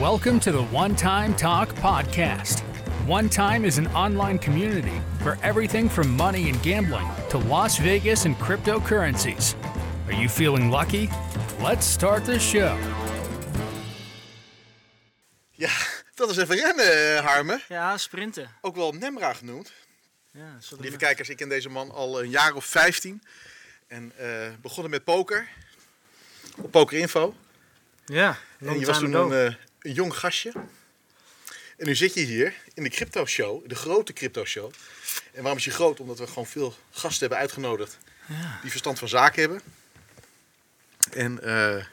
Welcome to the One Time Talk podcast. One Time is an online community for everything from money and gambling to Las Vegas and cryptocurrencies. Are you feeling lucky? Let's start the show. Ja, dat is even rennen, eh, Harme. Ja, sprinten. Ook wel Nemra genoemd. Ja, Lieve we- kijkers, ik ken deze man al een jaar of 15. En eh, begonnen met poker. Op Pokerinfo. Ja, En je was toen een, eh, een jong gastje. En nu zit je hier in de crypto show, de grote crypto show. En waarom is je groot? Omdat we gewoon veel gasten hebben uitgenodigd die verstand van zaken hebben. En eh,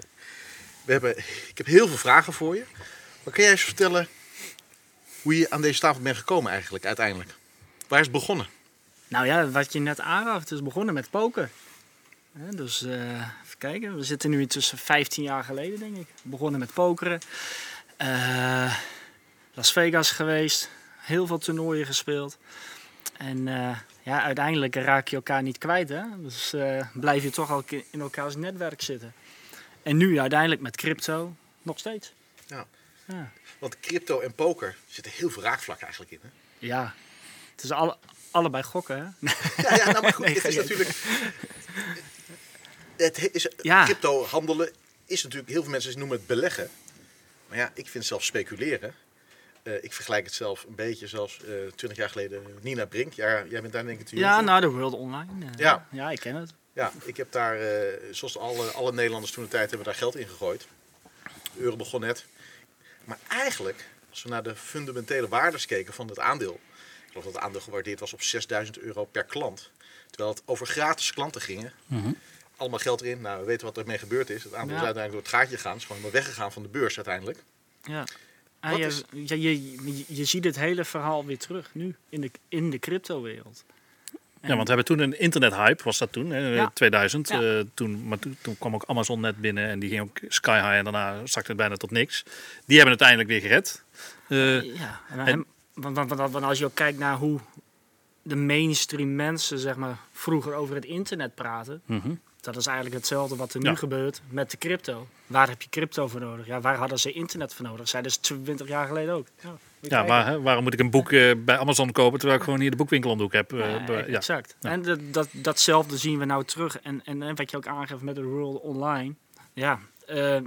we hebben, ik heb heel veel vragen voor je. Maar kan jij eens vertellen hoe je aan deze tafel bent gekomen eigenlijk uiteindelijk? Waar is het begonnen? Nou ja, wat je net aangaf, het is begonnen met poker. Dus eh, even kijken, we zitten nu intussen 15 jaar geleden, denk ik. Begonnen met pokeren. Eh, Las Vegas geweest, heel veel toernooien gespeeld. En eh, ja, uiteindelijk raak je elkaar niet kwijt, hè. Dus eh, blijf je toch al in elkaars netwerk zitten. En nu uiteindelijk met crypto, nog steeds. Ja. Ja. Want crypto en poker zitten heel veel raakvlakken eigenlijk in. Hè? Ja, het is alle, allebei gokken, hè? Ja, ja nou, maar goed, Nee, het is natuurlijk. Het is, Ja. Crypto handelen is natuurlijk, heel veel mensen noemen het beleggen. Maar ja, ik vind zelf speculeren. Eh, ik vergelijk het zelf een beetje zoals eh 20 jaar geleden Nina Brink. Ja, jij bent daar denk ik jong Ja, nou, de World Online. eh, Ja. ja, ik ken het. Ja, ik heb daar, eh, zoals alle, alle Nederlanders toen de tijd, hebben daar geld in gegooid. De euro begon net. Maar eigenlijk, als we naar de fundamentele waardes keken van het aandeel. Ik geloof dat het aandeel gewaardeerd was op 6000 euro per klant. Terwijl het over gratis klanten ging. Allemaal geld erin. Nou, we weten wat ermee gebeurd is. Het aandeel Ja. is uiteindelijk door het gaatje gegaan. Het is gewoon maar weggegaan van de beurs uiteindelijk. Ja. Ah, je, is- je, je, ziet het hele verhaal weer terug nu in de, in de cryptowereld. Ja, want we hebben toen een internethype, was dat toen, hè, Ja. 2000. Ja. eh, toen, maar toen, toen kwam ook Amazon net binnen en die ging ook sky high en daarna zakte het bijna tot niks. Die hebben het uiteindelijk weer gered. Eh, Ja, en, En- en- want, want, want, want als je ook kijkt naar hoe de mainstream mensen zeg maar, vroeger over het internet praten, mhm. Dat is eigenlijk hetzelfde wat er nu Ja. gebeurt met de crypto. Waar heb je crypto voor nodig? Ja, waar hadden ze internet voor nodig? Zeiden ze 20 jaar geleden ook. Ja, Ja, hè, waarom moet ik een boek eh, bij Amazon kopen terwijl ik gewoon hier de boekwinkel om de hoek heb? eh, Ja, exact. En dat, dat, datzelfde zien we nou terug. En, en, en wat je ook aangeeft met de World Online. Ja, eh,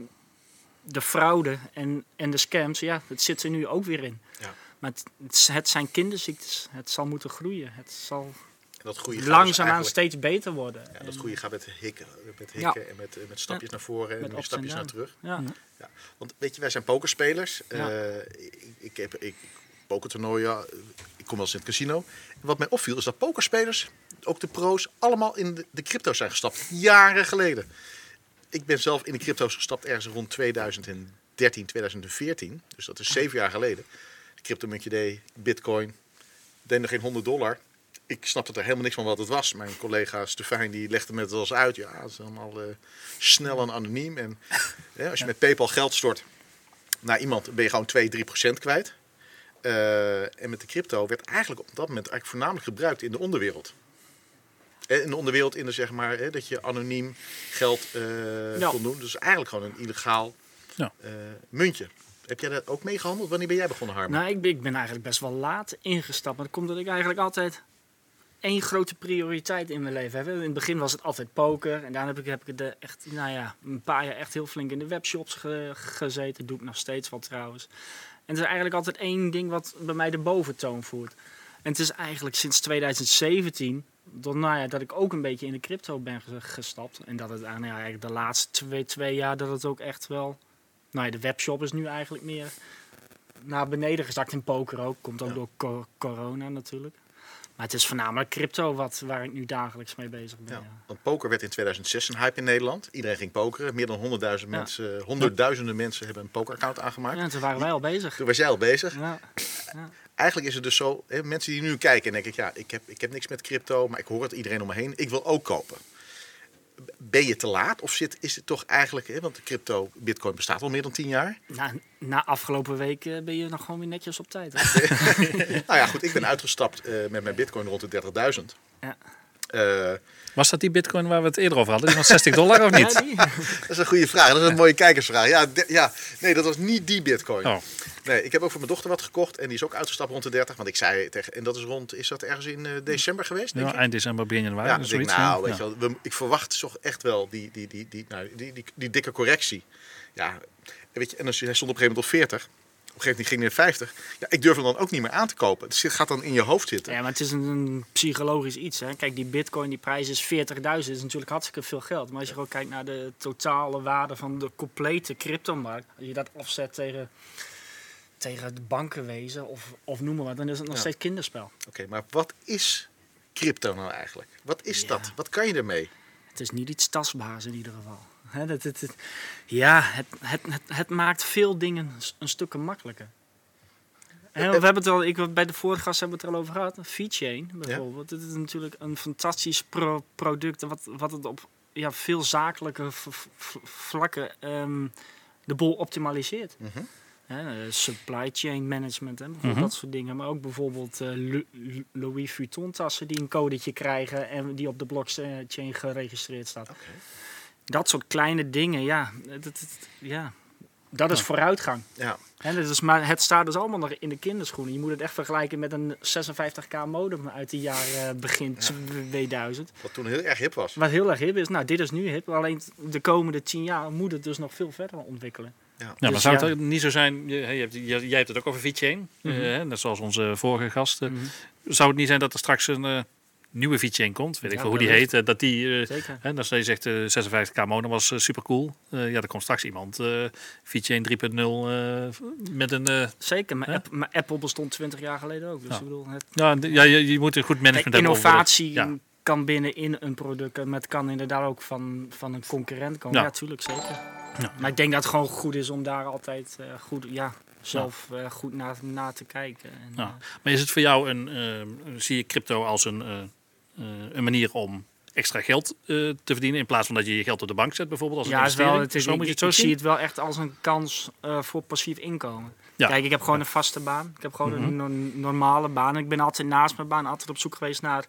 de fraude en, en de scams, ja, het zit er nu ook weer in. Ja. Maar het, het zijn kinderziektes. Het zal moeten groeien. Het zal dat goede gaat langzaamaan dus steeds beter worden. Ja, dat goede gaat met hikken, met, Ja. hikken en met, eh, met stapjes naar voren en Met stapjes naar terug. Ja. Ja, want weet je, wij zijn pokerspelers. Ja. Eh, ik, ik heb ik, pokertoernooien, eh, ik kom wel eens in het casino. En wat mij opviel is dat pokerspelers, ook de pro's, allemaal in de, de crypto's zijn gestapt. Jaren geleden. Ik ben zelf in de crypto's gestapt ergens rond 2013, 2014. Dus dat is zeven jaar geleden. De cryptomuntje deed, bitcoin, deed nog geen 100 dollar. Ik snapte er helemaal niks van wat het was. Mijn collega Stefijn die legde me het wel eens uit. Ja, het is allemaal eh, snel en anoniem. En hè, als je met PayPal geld stort naar iemand, ben je gewoon 2, 3 procent kwijt. Eh, en met de crypto werd eigenlijk op dat moment eigenlijk voornamelijk gebruikt in de onderwereld. Eh, In de onderwereld in de zeg maar hè, dat je anoniem geld Ja. kon doen. Dus eigenlijk gewoon een illegaal Ja. muntje. Heb jij dat ook meegehandeld? Wanneer ben jij begonnen, Harmen? Nou, ik ben, ik ben eigenlijk best wel laat ingestapt. Maar dat komt dat ik eigenlijk altijd één grote prioriteit in mijn leven heb. In het begin was het altijd poker. En daarna heb ik, heb ik er echt, nou ja, een paar jaar echt heel flink in de webshops ge- gezeten. Doe ik nog steeds wel trouwens. En het is eigenlijk altijd één ding wat bij mij de boventoon voert. En het is eigenlijk sinds 2017 dat, nou ja, dat ik ook een beetje in de crypto ben ge- gestapt. En dat het nou ja, eigenlijk de laatste twee, twee jaar dat het ook echt wel... Nou ja, de webshop is nu eigenlijk meer naar beneden gezakt in poker ook. Komt ook Ja. door co- corona natuurlijk. Maar het is voornamelijk crypto wat, waar ik nu dagelijks mee bezig ben. Ja, Ja. want poker werd in 2006 een hype in Nederland. Iedereen ging pokeren. Meer dan 100.000 Ja. mensen, honderdduizenden mensen hebben een pokeraccount aangemaakt. Ja, toen waren wij al bezig. Toen was jij al bezig. Ja. Eigenlijk is het dus zo, hè, mensen die nu kijken en denken, ja, ik heb, ik heb niks met crypto, maar ik hoor het iedereen om me heen. Ik wil ook kopen. Ben je te laat of zit, is het toch eigenlijk, hè, want de crypto, bitcoin bestaat al meer dan 10 jaar. Na, na afgelopen week eh, ben je nog gewoon weer netjes op tijd. Nou ja, goed, ik ben uitgestapt eh, met mijn bitcoin rond de 30.000. Ja. Eh, Was dat die bitcoin waar we het eerder over hadden? Die van 60 dollar of niet? Ja, die? dat is een goede vraag. Dat is een mooie kijkersvraag. Ja, de- ja, nee, dat was niet die bitcoin. Oh. Nee, ik heb ook voor mijn dochter wat gekocht. En die is ook uitgestapt rond de 30. Want ik zei tegen... En dat is rond... Is dat ergens in eh, december geweest, denk Ja, eind december, begin januari. Ja, denk zoiets, nou, ja. weet je wel, we- ik verwacht toch echt wel die, die, die, die, nou, die, die, die dikke correctie. Ja, weet je, en als hij stond op een gegeven moment op 40. Op een gegeven moment ging hij naar 50. Ja, ik durf hem dan ook niet meer aan te kopen. Het gaat dan in je hoofd zitten. Ja, maar het is een, een psychologisch iets. Hè. Kijk, die bitcoin, die prijs is 40.000. Dat is natuurlijk hartstikke veel geld. Maar als je gewoon kijkt naar de totale waarde van de complete cryptomarkt. Als je dat afzet tegen, tegen het bankenwezen of, of noem maar wat. Dan is het nog Ja. steeds kinderspel. Oké, maar wat is crypto nou eigenlijk? Wat is Ja. dat? Wat kan je ermee? Het is niet iets tastbaars in ieder geval. Dat, ja, het, het, het, het maakt veel dingen een stuk makkelijker. Hè, we hebben het al, ik, bij de vorige gast hebben we het er al over gehad. VeChain bijvoorbeeld. Dit is natuurlijk een fantastisch pro- product. Wat, wat het op ja, veel zakelijke vlakken ehm, de boel optimaliseert. Mhm. Eh, supply chain management, hè, bijvoorbeeld Mhm. dat soort dingen. Maar ook bijvoorbeeld eh, Louis Vuitton tassen die een codetje krijgen en die op de blockchain geregistreerd staat. Dat soort kleine dingen, ja, dat, dat- ja, dat is Ja. vooruitgang. Ja, Hè, dat is maar het staat dus allemaal nog in de kinderschoenen. Je moet het echt vergelijken met een 56k modem uit de jaren begin 2000. wat toen heel erg hip was. Wat heel erg hip is, nou dit is nu hip. Alleen de komende 10 jaar moet het dus nog veel verder ontwikkelen. Ja, maar Dus zou ja. het niet zo zijn, je, je hebt, je- jij hebt het ook over VeChain, Mhm. eh, hè, net zoals onze vorige gasten. Zou het niet zijn dat er straks een eh, nieuwe VeChain komt, weet ik Ja, veel hoe die heet, eh, dat die... eh, Zeker. Hè, als je zegt eh 56k modem was super cool. ja, er komt straks iemand eh VeChain 3.0 eh, met een... eh, Zeker, maar, Apple bestond 20 jaar geleden ook. Dus Ja. ik bedoel, het, ja, je, je moet een goed management hebben. innovatie ja. kan binnenin een product, maar het kan inderdaad ook van, van een concurrent komen. Ja. Ja, tuurlijk, zeker. Maar ik denk dat het gewoon goed is om daar altijd eh, goed, ja, zelf eh, goed naar, naar te kijken. En, Ja. eh, Maar is het voor jou een, eh, zie je crypto als een, eh, eh, een manier om extra geld eh, te verdienen in plaats van dat je je geld op de bank zet bijvoorbeeld als een ja, is wel, het is, Zo moet je het zo ik zie het wel echt als een kans eh, voor passief inkomen. Ja. Kijk, ik heb gewoon een vaste baan. Ik heb gewoon Mhm. een no- normale baan. Ik ben altijd naast mijn baan altijd op zoek geweest naar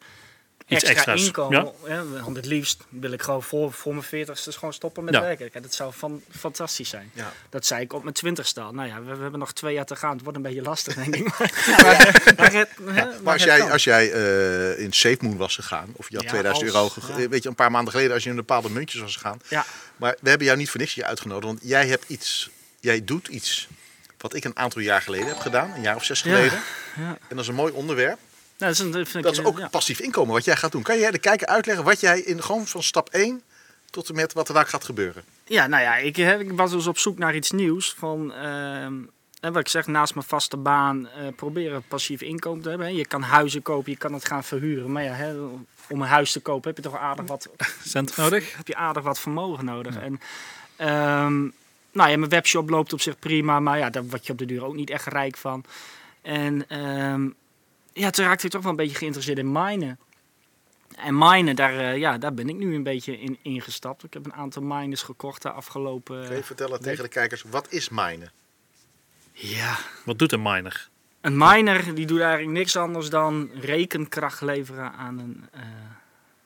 Iets extra extra's, inkomen. Ja, want het liefst wil ik gewoon voor, voor mijn veertigste gewoon stoppen met Ja. werken. Kijk, dat zou van, fantastisch zijn. Ja. Dat zei ik op mijn twintigste al. Nou ja, we, we hebben nog twee jaar te gaan. Het wordt een beetje lastig, denk ik. Maar, maar het- hè, Maar maar als jij, kan. als jij eh, in SafeMoon was gegaan, of je had Ja, 2000 als, euro, ge- ja. weet je, een paar maanden geleden, als je in bepaalde muntjes was gegaan. Ja, Maar we hebben jou niet voor niks hier uitgenodigd, want jij hebt iets, jij doet iets wat ik een aantal jaar geleden heb gedaan, een jaar of zes Ja, geleden. ja. En dat is een mooi onderwerp. Nou, dat is, een, dat is ook ja. passief inkomen wat jij gaat doen. Kan jij de kijker uitleggen wat jij in gewoon van stap 1 tot en met wat er daar gaat gebeuren? Ja, nou ja, ik, hè, ik was dus op zoek naar iets nieuws. Van, ehm, hè, wat ik zeg, naast mijn vaste baan eh, proberen passief inkomen te hebben. Hè. Je kan huizen kopen, je kan het gaan verhuren. Maar ja, hè, om een huis te kopen heb je toch aardig wat, Cent nodig? heb je aardig wat vermogen nodig. En, ehm, nou ja, mijn webshop loopt op zich prima, maar ja, daar word je op de duur ook niet echt rijk van. En ehm, ja, toen raakte ik toch wel een beetje geïnteresseerd in minen. En minen, daar, eh, ja, daar ben ik nu een beetje in ingestapt. Ik heb een aantal miners gekocht de afgelopen... Kun je vertellen week. tegen de kijkers, wat is minen? Ja, Wat doet een miner? een miner die doet eigenlijk niks anders dan rekenkracht leveren aan een, eh,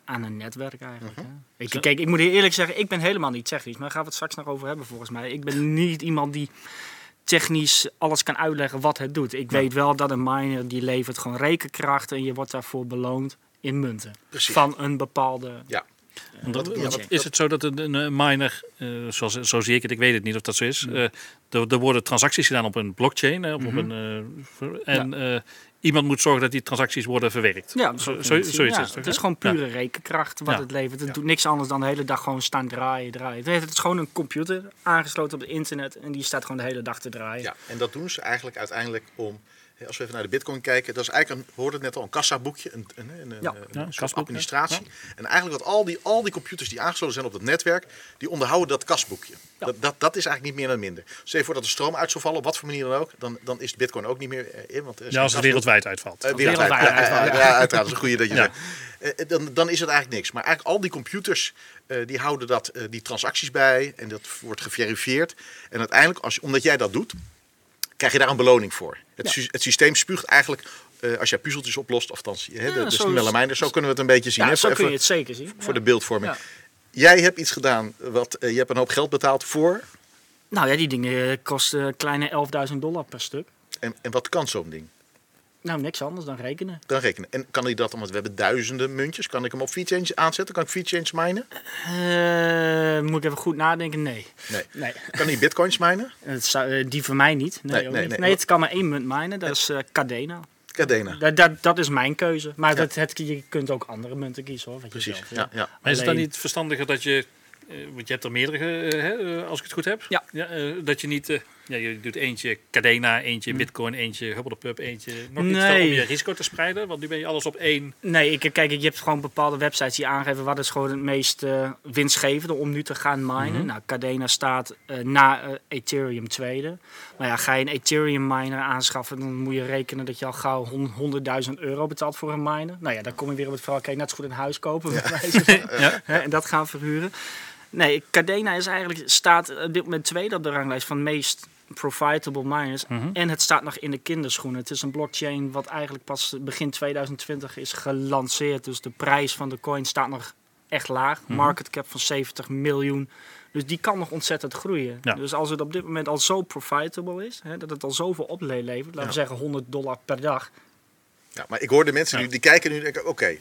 aan een netwerk eigenlijk. hè. ik, kijk, ik moet hier eerlijk zeggen, ik ben helemaal niet technisch, maar daar gaan we het straks nog over hebben volgens mij. Ik ben niet iemand die technisch alles kan uitleggen wat het doet. Ik weet wel dat een miner die levert gewoon rekenkracht en je wordt daarvoor beloond in munten. Precies. Van een bepaalde... Ja. Dat- ja, wat- is het zo dat een, miner, eh, zoals, zo zie ik het, ik weet het niet of dat zo is, eh, er, er worden transacties gedaan op een blockchain op een, eh, en eh, iemand moet zorgen dat die transacties worden verwerkt. Ja, zo, zo, zo, zoiets ja, is het. het is gewoon Ja. pure rekenkracht wat Ja. het levert. Het Ja. doet niks anders dan de hele dag gewoon staan draaien, draaien. Het is gewoon een computer aangesloten op het internet en die staat gewoon de hele dag te draaien. Ja, en dat doen ze eigenlijk uiteindelijk om, als we even naar de bitcoin kijken, dat is eigenlijk, een, we hoorden het net al, een kassaboekje, een, een, een, een, Ja. een Ja, een soort kasboek, administratie. En eigenlijk wat al die, al die computers die aangesloten zijn op dat netwerk, die onderhouden dat kasboekje. Ja. Dat, dat, dat is eigenlijk niet meer dan minder. Stel je voor dat de stroom uit zou vallen, op wat voor manier dan ook, dan, dan is bitcoin ook niet meer eh, in. Want Ja, als het wereldwijd uitvalt. Eh, wereldwijd. Wereldwijd Ja, ja, uitvallen, ja, uiteraard. Dat is een goede dat je Ja. zegt. Eh, dan, dan is het eigenlijk niks. Maar eigenlijk al die computers eh, die houden dat, die transacties bij en dat wordt geverifieerd. En uiteindelijk, als, omdat jij dat doet, krijg je daar een beloning voor. Het, sy- het systeem spuugt eigenlijk, eh, als je puzzeltjes oplost, of dan, hè, de, Ja, de zo snelle zo kunnen we het een beetje zien. Ja, hè, zo kun je het zeker zien. voor Ja. de beeldvorming. Jij hebt iets gedaan, wat, eh, je hebt een hoop geld betaald voor. Nou ja, die dingen eh, kosten kleine 11.000 dollar per stuk. En, en wat kan zo'n ding? Nou, niks anders dan rekenen. Dan rekenen. En kan ik dat, want we hebben duizenden muntjes, kan ik hem op VeChange aanzetten? Kan ik VeChange minen? Eh, moet ik even goed nadenken? Nee. Nee. Nee, Kan ik bitcoins minen? het zou, eh, die voor mij niet. Nee, Nee, ook nee, niet. nee. nee het kan maar één munt minen. Dat is eh Cardena. Cardena. Dat, dat, dat is mijn keuze. Maar dat, het, je kunt ook andere munten kiezen hoor. Wat je Precies. zelf wil. Ja, ja. Maar is het dan niet verstandiger dat je, want je hebt er meerdere, hè, als ik het goed heb, Ja. dat je niet, eh, ja, je doet eentje Cardena, eentje Bitcoin, eentje Hubblepub, eentje nog iets Nee. om je risico te spreiden, want nu ben je alles op één. Nee, ik, kijk, je hebt gewoon bepaalde websites die aangeven wat is gewoon het meest eh, winstgevende om nu te gaan minen. Mhm. Nou, Cardena staat eh, na eh, Ethereum tweede. Maar ja, ga je een Ethereum miner aanschaffen, dan moet je rekenen dat je al gauw hon- 100.000 euro betaalt voor een miner. Nou ja, dan kom je weer op het verhaal, je net zo goed een huis kopen Ja. hè, en dat gaan verhuren. Nee, Cardena is eigenlijk, staat op dit moment tweede op de ranglijst van meest profitable miners. Mhm. En het staat nog in de kinderschoenen. Het is een blockchain wat eigenlijk pas begin 2020 is gelanceerd. Dus de prijs van de coin staat nog echt laag. Mhm. Market cap van 70 miljoen. Dus die kan nog ontzettend groeien. Ja. Dus als het op dit moment al zo profitable is, hè, dat het al zoveel oplevert, laten Ja. we zeggen 100 dollar per dag. Ja, maar ik hoor de mensen Ja. nu, die kijken nu en denken, oké,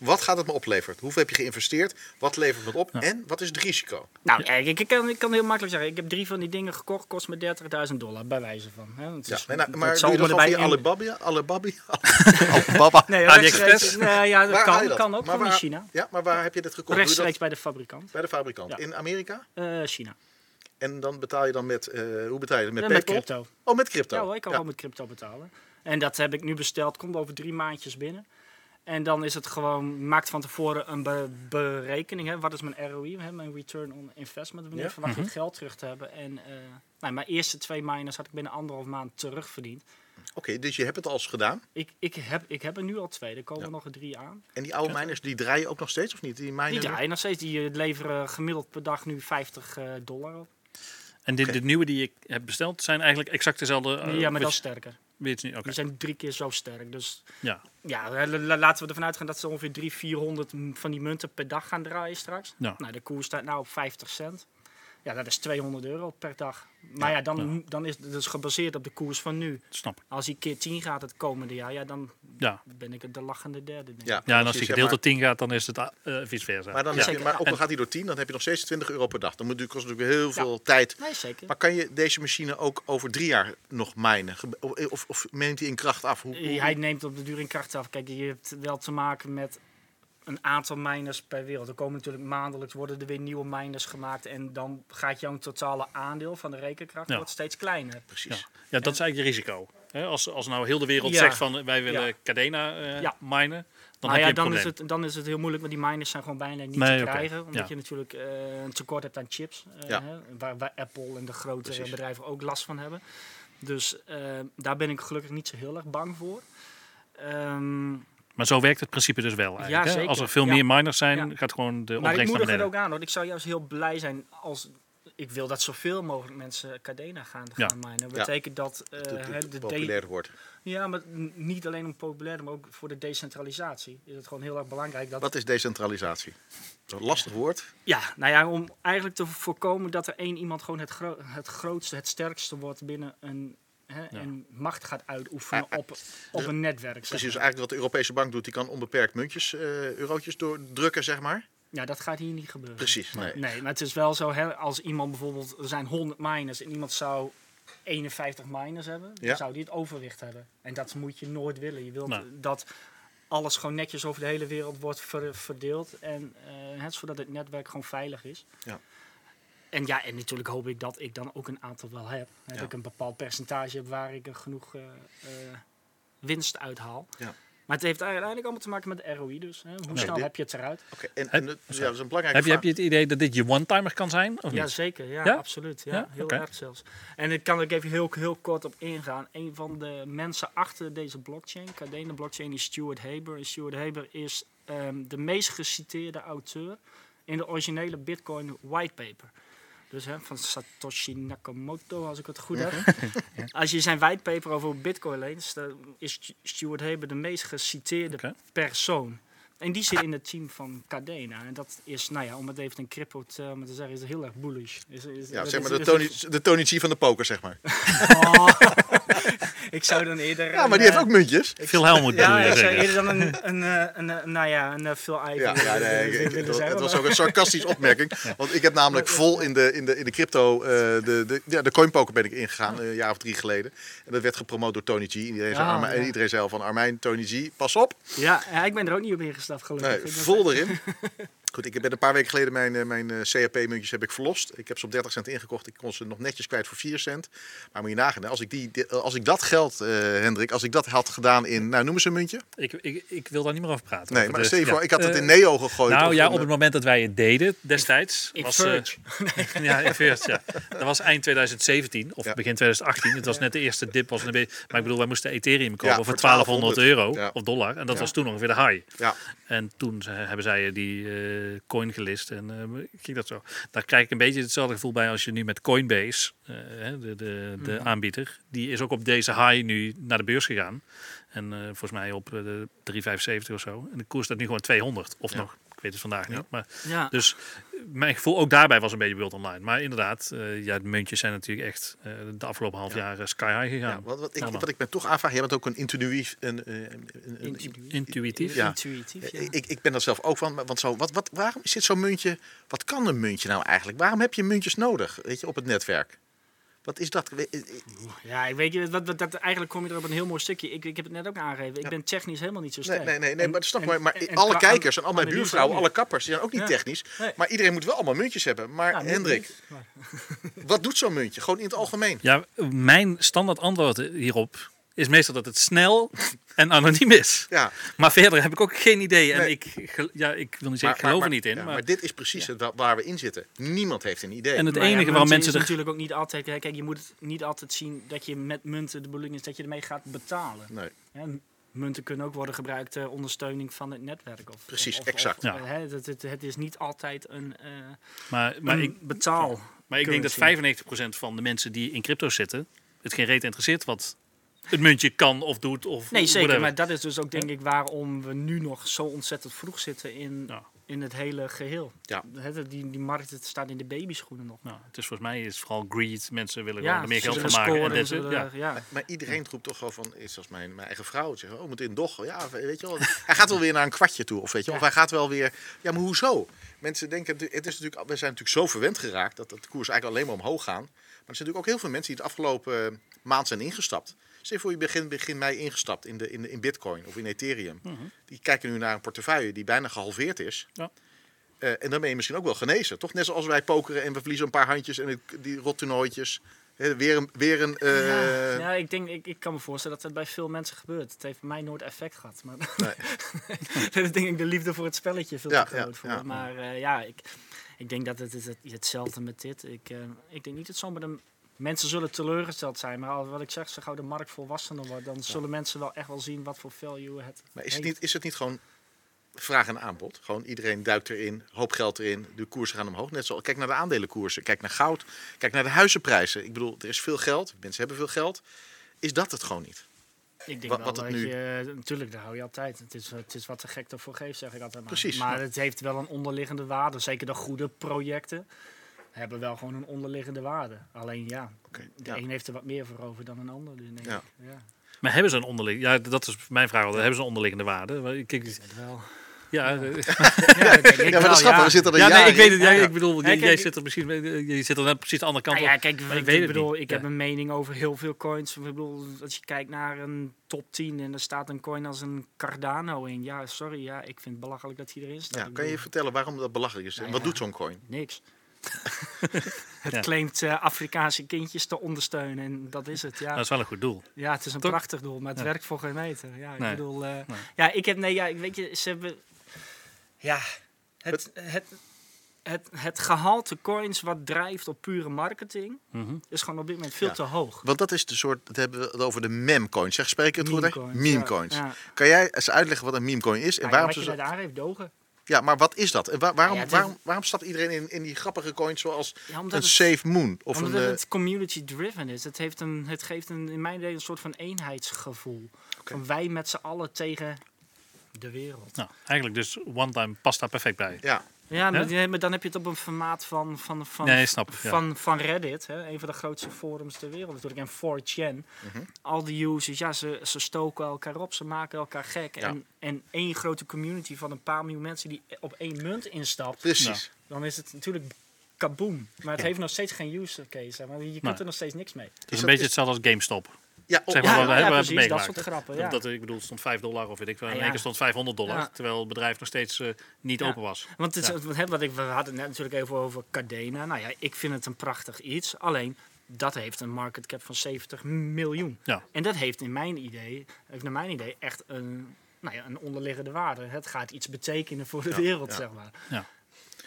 wat gaat het me opleveren? Hoeveel heb je geïnvesteerd? Wat levert het op? En wat is het risico? Nou, kijk, ik, ik, kan, ik kan heel makkelijk zeggen, ik heb drie van die dingen gekocht, kost me 30.000 dollar, bij wijze van. Hè. Ja, is- nee, nou, maar zal doe je dat via in- Alibaba? Alibaba? Alibaba? Nee, AliExpress? Nee, ja, dat Waar kan, dat? kan ook, Maar in China. Ja, maar waar heb je dit gekocht? Rechtstreeks dat bij de fabrikant. bij de fabrikant. Ja. In Amerika? Eh, China. En dan betaal je dan met, eh, hoe betaal je dat? Met Ja, met crypto. Oh, met crypto. Ja hoor, ik kan gewoon met crypto betalen. En dat heb ik nu besteld. Komt over drie maandjes binnen. En dan is het gewoon, maakt van tevoren een be- berekening. Hè. Wat is mijn ROI, hè, mijn return on investment? Wanneer Ja. verwacht je het geld terug te hebben? En eh, nou, mijn eerste twee miners had ik binnen anderhalf maand terugverdiend. Oké, dus je hebt het al eens gedaan. Ik, ik, heb, ik heb er nu al twee, er komen Ja. nog drie aan. En die oude miners, die draaien ook nog steeds of niet? Die, miners Die draaien nog steeds, die eh, leveren gemiddeld per dag nu 50 eh, dollar op. En dit, de nieuwe die ik heb besteld zijn eigenlijk exact dezelfde. ja, maar dat is sterker. Weet je niet. Die zijn drie keer zo sterk. Dus Ja. Ja, la- la- laten we ervan uitgaan dat ze ongeveer 300, 400 m- van die munten per dag gaan draaien straks. Ja. Nou, de koers staat nou op 50 cent. Ja, dat is 200 euro per dag. Maar ja, dan, dan is het dus gebaseerd op de koers van nu. Snap ik. Als die keer 10 gaat het komende jaar, ja, dan Ja. ben ik de lachende derde. denk ik. Ja, Ja, en als ja, gedeeld tot 10 gaat, dan is het uh, vice versa. Maar, dan ja. heb je, maar ook al gaat hij door 10, dan heb je nog steeds 20 euro per dag. Dan moet kost natuurlijk heel veel tijd. Nee, zeker. Maar kan je deze machine ook over drie jaar nog minen? Ge- Of, of, of neemt hij in kracht af? Hoe, hoe- Hij neemt op de duur in kracht af. Kijk, je hebt wel te maken met een aantal miners per wereld. Er komen natuurlijk maandelijks worden er weer nieuwe miners gemaakt. En dan gaat jouw totale aandeel van de rekenkracht Ja. wordt steeds kleiner. ja. Precies. ja, dat is eigenlijk je risico. Hè, als, als nou heel de wereld Ja. zegt van wij willen eh Ja. minen, dan heb ja, je een dan is, het, dan is het heel moeilijk, want die miners zijn gewoon bijna niet Nee, te krijgen. Omdat Ja. je natuurlijk eh, een tekort hebt aan chips. Ja. hè, waar, waar Apple en de grote Precies. bedrijven ook last van hebben. Dus daar ben ik gelukkig niet zo heel erg bang voor. Ehm, Maar zo werkt het principe dus wel eigenlijk. zeker. Als er veel Ja. meer miners zijn, Ja. gaat gewoon de maar ik opbrengst naar moedig het beneden. ook aan hoor. Ik zou juist heel blij zijn als... Ik wil dat zoveel mogelijk mensen Cardena gaan, Ja. gaan minen. Dat betekent dat... eh, Dat hè, het de populair wordt. Ja, maar niet alleen om populair, maar ook voor de decentralisatie is het gewoon heel erg belangrijk dat Wat is decentralisatie? Een lastig woord. Ja, nou ja, om eigenlijk te voorkomen dat er één iemand gewoon het, gro- het grootste, het sterkste wordt binnen een. Hè, En macht gaat uitoefenen Ah, ah, op, op een netwerk. zeg Precies, dus eigenlijk wat de Europese bank doet, die kan onbeperkt muntjes, eh, eurotjes doordrukken, zeg maar. Ja, dat gaat hier niet gebeuren. Precies, nee. Nee, maar het is wel zo, hè, als iemand bijvoorbeeld, er zijn 100 miners en iemand zou 51 miners hebben, Ja. dan zou die het overwicht hebben. En dat moet je nooit willen. Je wilt Nee. dat alles gewoon netjes over de hele wereld wordt ver- verdeeld en eh, hè, zodat het netwerk gewoon veilig is. Ja. En ja, en natuurlijk hoop ik dat ik dan ook een aantal wel heb. Dat Ja. ik een bepaald percentage heb waar ik er genoeg eh, eh, winst uithaal. Ja. Maar het heeft uiteindelijk allemaal te maken met de ROI dus. Hè. Hoe Nee, snel dit- heb je het eruit? Oké, en, Heb- en het- ja, dat is een belangrijke Heb je, heb je het idee dat dit je one-timer kan zijn? Of Ja, niet? zeker. Ja, Ja? absoluut. Ja, Ja? heel erg zelfs. En ik kan er even heel, heel kort op ingaan. Een van de mensen achter deze blockchain, Cardano blockchain, is Stuart Haber. En Stuart Haber is ehm, de meest geciteerde auteur in de originele Bitcoin whitepaper. Dus hè, van Satoshi Nakamoto, als ik het goed heb. Als je zijn whitepaper over bitcoin leest, dan is Stuart Haber de meest geciteerde persoon. En die zit in het team van Cadena. En dat is, nou ja, om het even een crypto term te zeggen, is heel erg bullish. Is, is, Ja, zeg is- maar de Tony, de Tony G van de poker, zeg maar. Oh. ik zou dan eerder... Ja, maar die heeft ook muntjes. Veel helmoet bedoel Ja, je ik zou eerder dan een, een, eh, een, eh, nou ja, een eh, Phil Ivey Ja, ja, nee, ik- ik- willen het, was ook een sarcastische opmerking. Want ik heb namelijk vol in de, in de, in de crypto, eh, de, de, ja, de coinpoker ben ik ingegaan, eh, een jaar of drie geleden. En dat werd gepromoot door Tony G. Iedereen, zei, Ah, Armijn- iedereen zei al van Armijn, Tony G, pas op. Ja, ja, ik ben er ook niet op ingestapt, gelukkig. Nee, vol erin. Goed, ik ben een paar weken geleden mijn, eh, mijn eh, CAP-muntjes heb ik verlost. Ik heb ze op 30 cent ingekocht. Ik kon ze nog netjes kwijt voor 4 cent. Maar moet je nagaan, hè, als ik, die, die- als ik dat geld, eh, Hendrik, als ik dat had gedaan in, nou noemen ze een muntje? Ik, ik, ik wil daar niet meer over praten. Nee, Over maar ja. ik had het Eh, in Neo gegooid. Nou ja, op het moment dat wij het deden destijds. In was, eh, Verge. ja, in Verge, ja. Dat was eind 2017 of Ja. begin 2018. Het was net de eerste dip. Was een beetje, maar ik bedoel, wij moesten Ethereum kopen Ja, voor voor 1200 euro Ja. of dollar. En dat Ja. was toen ongeveer de high. Ja, En toen hebben zij die eh, coin gelist en eh, ging dat zo. Daar krijg ik een beetje hetzelfde gevoel bij als je nu met Coinbase, eh, de, de, de Mhm. aanbieder, die is ook op deze high nu naar de beurs gegaan. En eh, volgens mij op eh, de 3,75 of zo. En de koers staat nu gewoon 200 of Ja. nog. Ik weet het vandaag Ja. niet. Maar Ja. dus mijn gevoel ook daarbij was een beetje beeld online. Maar inderdaad, eh, ja, de muntjes zijn natuurlijk echt eh, de afgelopen half Ja. jaar sky high gegaan. ja wat, wat, ik, wat ik me toch aanvraag, jij bent ook een intuïef... Een, eh, een, een- een- Intuïtief. Intuïtief. Ja. Intuïtief, ja. Ik, ik ben daar zelf ook van. maar- Want zo, wat, wat, waarom zit zo'n muntje... Wat kan een muntje nou eigenlijk? Waarom heb je muntjes nodig weet je, op het netwerk? Wat is dat? We- eh, Ja, ik weet je, wat, wat, dat, eigenlijk kom je er op een heel mooi stukje. Ik, ik heb het net ook aangegeven. Ik Ja. ben technisch helemaal niet zo sterk. nee, nee, nee En- maar dat snap ik. Maar, maar en- alle kijkers en al mijn buurvrouwen, alle kappers, die zijn ook niet Ja. technisch. Nee. Maar iedereen moet wel allemaal muntjes hebben. Maar Ja, Hendrik, maar- wat doet zo'n muntje? Gewoon in het algemeen. Ja, mijn standaard antwoord hierop is meestal dat het snel en anoniem is. Ja, Maar verder heb ik ook geen idee. En Nee. ik, ja, ik wil niet zeggen, maar, ik geloof maar- er niet in. ja, maar, maar dit is precies het waar we in zitten. Niemand heeft een idee. en het enige waarom munten mensen is er... natuurlijk ook niet altijd... hè, Kijk, je moet het niet altijd zien dat je met munten... De bedoeling is dat je ermee gaat betalen. nee. Munten kunnen ook worden gebruikt ter ondersteuning van het netwerk. Of, Precies, of- exact. of- Ja. eh, hè, het, het, het is niet altijd een, eh Maar, maar, een ik, betaal. maar ik denk dat 95% van de mensen die in crypto zitten... het geen reet interesseert wat het muntje kan of doet. Of Nee, zeker. whatever. Maar dat is dus ook denk ik waarom we nu nog zo ontzettend vroeg zitten in, Ja. in het hele geheel. Ja. Hè, die, die markt het staat in de babyschoenen nog. Nou, het is volgens mij is vooral greed. Mensen willen Ja, gewoon er meer geld van maken. Scoren, ja. ja. Maar iedereen roept toch wel van, is als mijn, mijn eigen vrouw, zeggen, oh, we moeten in Doch. Ja, weet je wel. Hij gaat wel weer naar een kwartje toe, of weet je, wel, Ja. of hij gaat wel weer. Ja, maar hoezo? Mensen denken, het is natuurlijk, we zijn natuurlijk zo verwend geraakt dat de koers eigenlijk alleen maar omhoog gaan. Maar er zijn natuurlijk ook heel veel mensen die het afgelopen eh, maand zijn ingestapt. Stel voor je begin, begin mei ingestapt in, de, in, de, in Bitcoin of in Ethereum. Die kijken nu naar een portefeuille die bijna gehalveerd is. Ja. Eh, en dan ben je misschien ook wel genezen, toch? Net zoals wij pokeren en we verliezen een paar handjes en het, die rottoernooitjes. Weer een, weer een eh, ja, ja, ik, denk, ik, ik kan me voorstellen dat het bij veel mensen gebeurt. Het heeft bij mij nooit effect gehad. Maar Nee. dat is denk ik de liefde voor het spelletje veel Ja, te groot ja, voor. ja. Maar eh, ja, ik, ik denk dat het, het, het hetzelfde met dit. Ik, ik denk niet dat zomaar de mensen zullen teleurgesteld zijn. Maar als- wat ik zeg, zo gauw de markt volwassener wordt, dan zullen mensen wel echt wel zien wat voor value het Maar is het, heeft. niet, is het niet gewoon vraag en aanbod? Gewoon iedereen duikt erin, hoop geld erin, de koersen gaan omhoog. Net zoals, kijk naar de aandelenkoersen, kijk naar goud, kijk naar de huizenprijzen. Ik bedoel, er is veel geld, mensen hebben veel geld. Is dat het gewoon niet? Ik denk Wat- wel wat het dat nu- je, eh, natuurlijk, daar hou je altijd. Het is, het is wat de gek ervoor geeft, zeg ik altijd maar. Precies, Maar het heeft wel een onderliggende waarde. Zeker de goede projecten hebben wel gewoon een onderliggende waarde. Alleen ja, Oké, de ja. een heeft er wat meer voor over dan een ander. Dus denk Ja. ik, ja, Maar hebben ze een onderliggende... Ja, dat is mijn vraag. altijd. Hebben ze een onderliggende waarde? Maar Kijk, dat wel. ja, Ja, eh, denk ik Ja, maar wel, dat is grappig, we zitten er ja, nee, ik weet het. Ja, Ja, ja. ik bedoel, Ja, jij, kijk, jij ik- zit er misschien... eh, Je zit er net precies de andere kant Nou ja, op. kijk, ik ik, weet het bedoel, niet. ik Ja. heb een mening over heel veel coins. Ik bedoel, als je kijkt naar een top 10 en er staat een coin als een Cardano in. Ja, sorry, ja, ik vind het belachelijk dat hij erin staat. Ja, Ik kan je bedoel, vertellen waarom dat belachelijk is? En Nou wat ja. doet zo'n coin? Niks. het Ja. claimt eh, Afrikaanse kindjes te ondersteunen en dat is het. Ja, Dat is wel een goed doel. ja het is een Toch? prachtig doel, maar het Ja. werkt voor geen meter. Ja, ik Nee. bedoel, eh, Nee. ja, ik heb, nee, ja, weet je, ze hebben, ja, het, het, het, het gehalte coins wat drijft op pure marketing Mhm. is gewoon op dit moment veel Ja. te hoog. Want dat is de soort, dat hebben we het over de meme-coins. Zeg, spreek ik het goed? hè? Memecoins, Meme-coins. ja, ja. Kan jij eens uitleggen wat een meme-coin is en ja, waarom wat ze je zo... daar heeft, dogen. Ja, maar wat is dat? En wa- waarom, Ja, waarom, waarom stapt iedereen in, in die grappige coins zoals Ja, een het- Safe Moon? Of Omdat een, eh, het community driven is. Het, heeft een, het geeft een, in mijn idee een soort van eenheidsgevoel. Van wij met z'n allen tegen de wereld. Nou, eigenlijk dus one time past daar perfect bij. ja, Ja, maar, dan heb je het op een formaat van, van, van, Nee, snap ik, ja. van, van Reddit. Hè? Een van de grootste forums ter wereld natuurlijk. En 4chan. Mhm. Al die users, ja, ze, ze stoken elkaar op. Ze maken elkaar gek. Ja. En, en één grote community van een paar miljoen mensen die op één munt instapt. precies. Dan is het natuurlijk kaboom. Maar het Ja. heeft nog steeds geen user case. Maar je kunt Nee. er nog steeds niks mee. Het is een beetje is- hetzelfde als GameStop. Ja, oh, Zeg Ja, maar, ja, wat ja, hebben precies. Dat soort grappen. Ja. Dat, ik bedoel, stond 5 dollar of weet ik veel. Ja, In ja. één keer stond 500 dollar. Ja. Terwijl het bedrijf nog steeds eh, niet Ja. open was. Want het is, Ja. wat, wat ik, we hadden het net natuurlijk even over Cardena. Nou ja, ik vind het een prachtig iets. Alleen, dat heeft een market cap van 70 miljoen. Ja. En dat heeft in mijn idee, heeft naar mijn idee echt een, nou ja, een onderliggende waarde. Het gaat iets betekenen voor de Ja, wereld, ja. zeg maar.